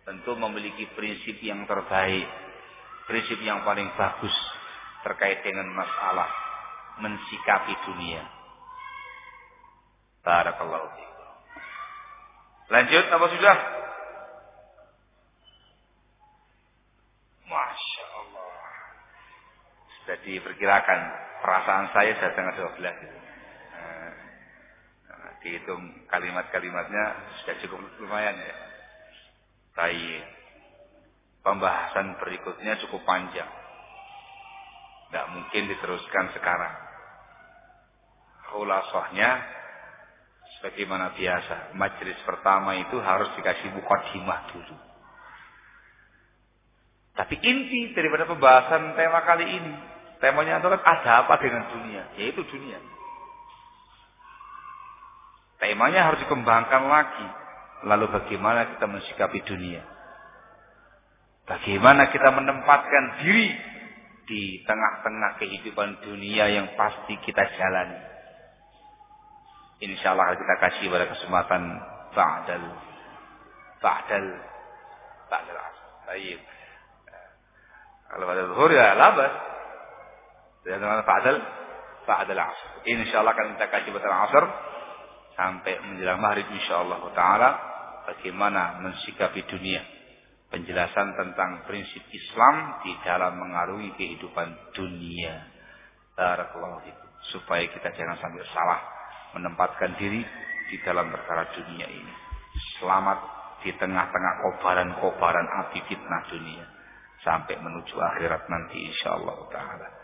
A: tentu memiliki prinsip yang terbaik, prinsip yang paling bagus terkait dengan masalah mensikapi dunia. Barakallahu Lanjut apa sudah? Masya Allah. Sudah diperkirakan perasaan saya saya setengah 12 dihitung kalimat-kalimatnya sudah cukup lumayan ya. Baik. Pembahasan berikutnya cukup panjang. Tidak mungkin diteruskan sekarang. Khulasohnya Sebagaimana biasa, majelis pertama itu harus dikasih mukadimah dulu. Tapi inti daripada pembahasan tema kali ini, temanya adalah ada apa dengan dunia? Yaitu dunia. Temanya harus dikembangkan lagi. Lalu bagaimana kita mensikapi dunia? Bagaimana kita menempatkan diri di tengah-tengah kehidupan dunia yang pasti kita jalani? Insya Allah kita kasih pada kesempatan ba'dal ba'dal ba'dal Baik. Kalau pada zuhur ya labas. Dan ba'dal ba'dal asr. Insya Allah akan kita kasih pada asr sampai menjelang maghrib insyaallah taala bagaimana mensikapi dunia. Penjelasan tentang prinsip Islam di dalam mengarungi kehidupan dunia. Barakallahu supaya kita jangan sampai salah menempatkan diri di dalam perkara dunia ini. Selamat di tengah-tengah kobaran-kobaran api fitnah dunia. Sampai menuju akhirat nanti insyaallah taala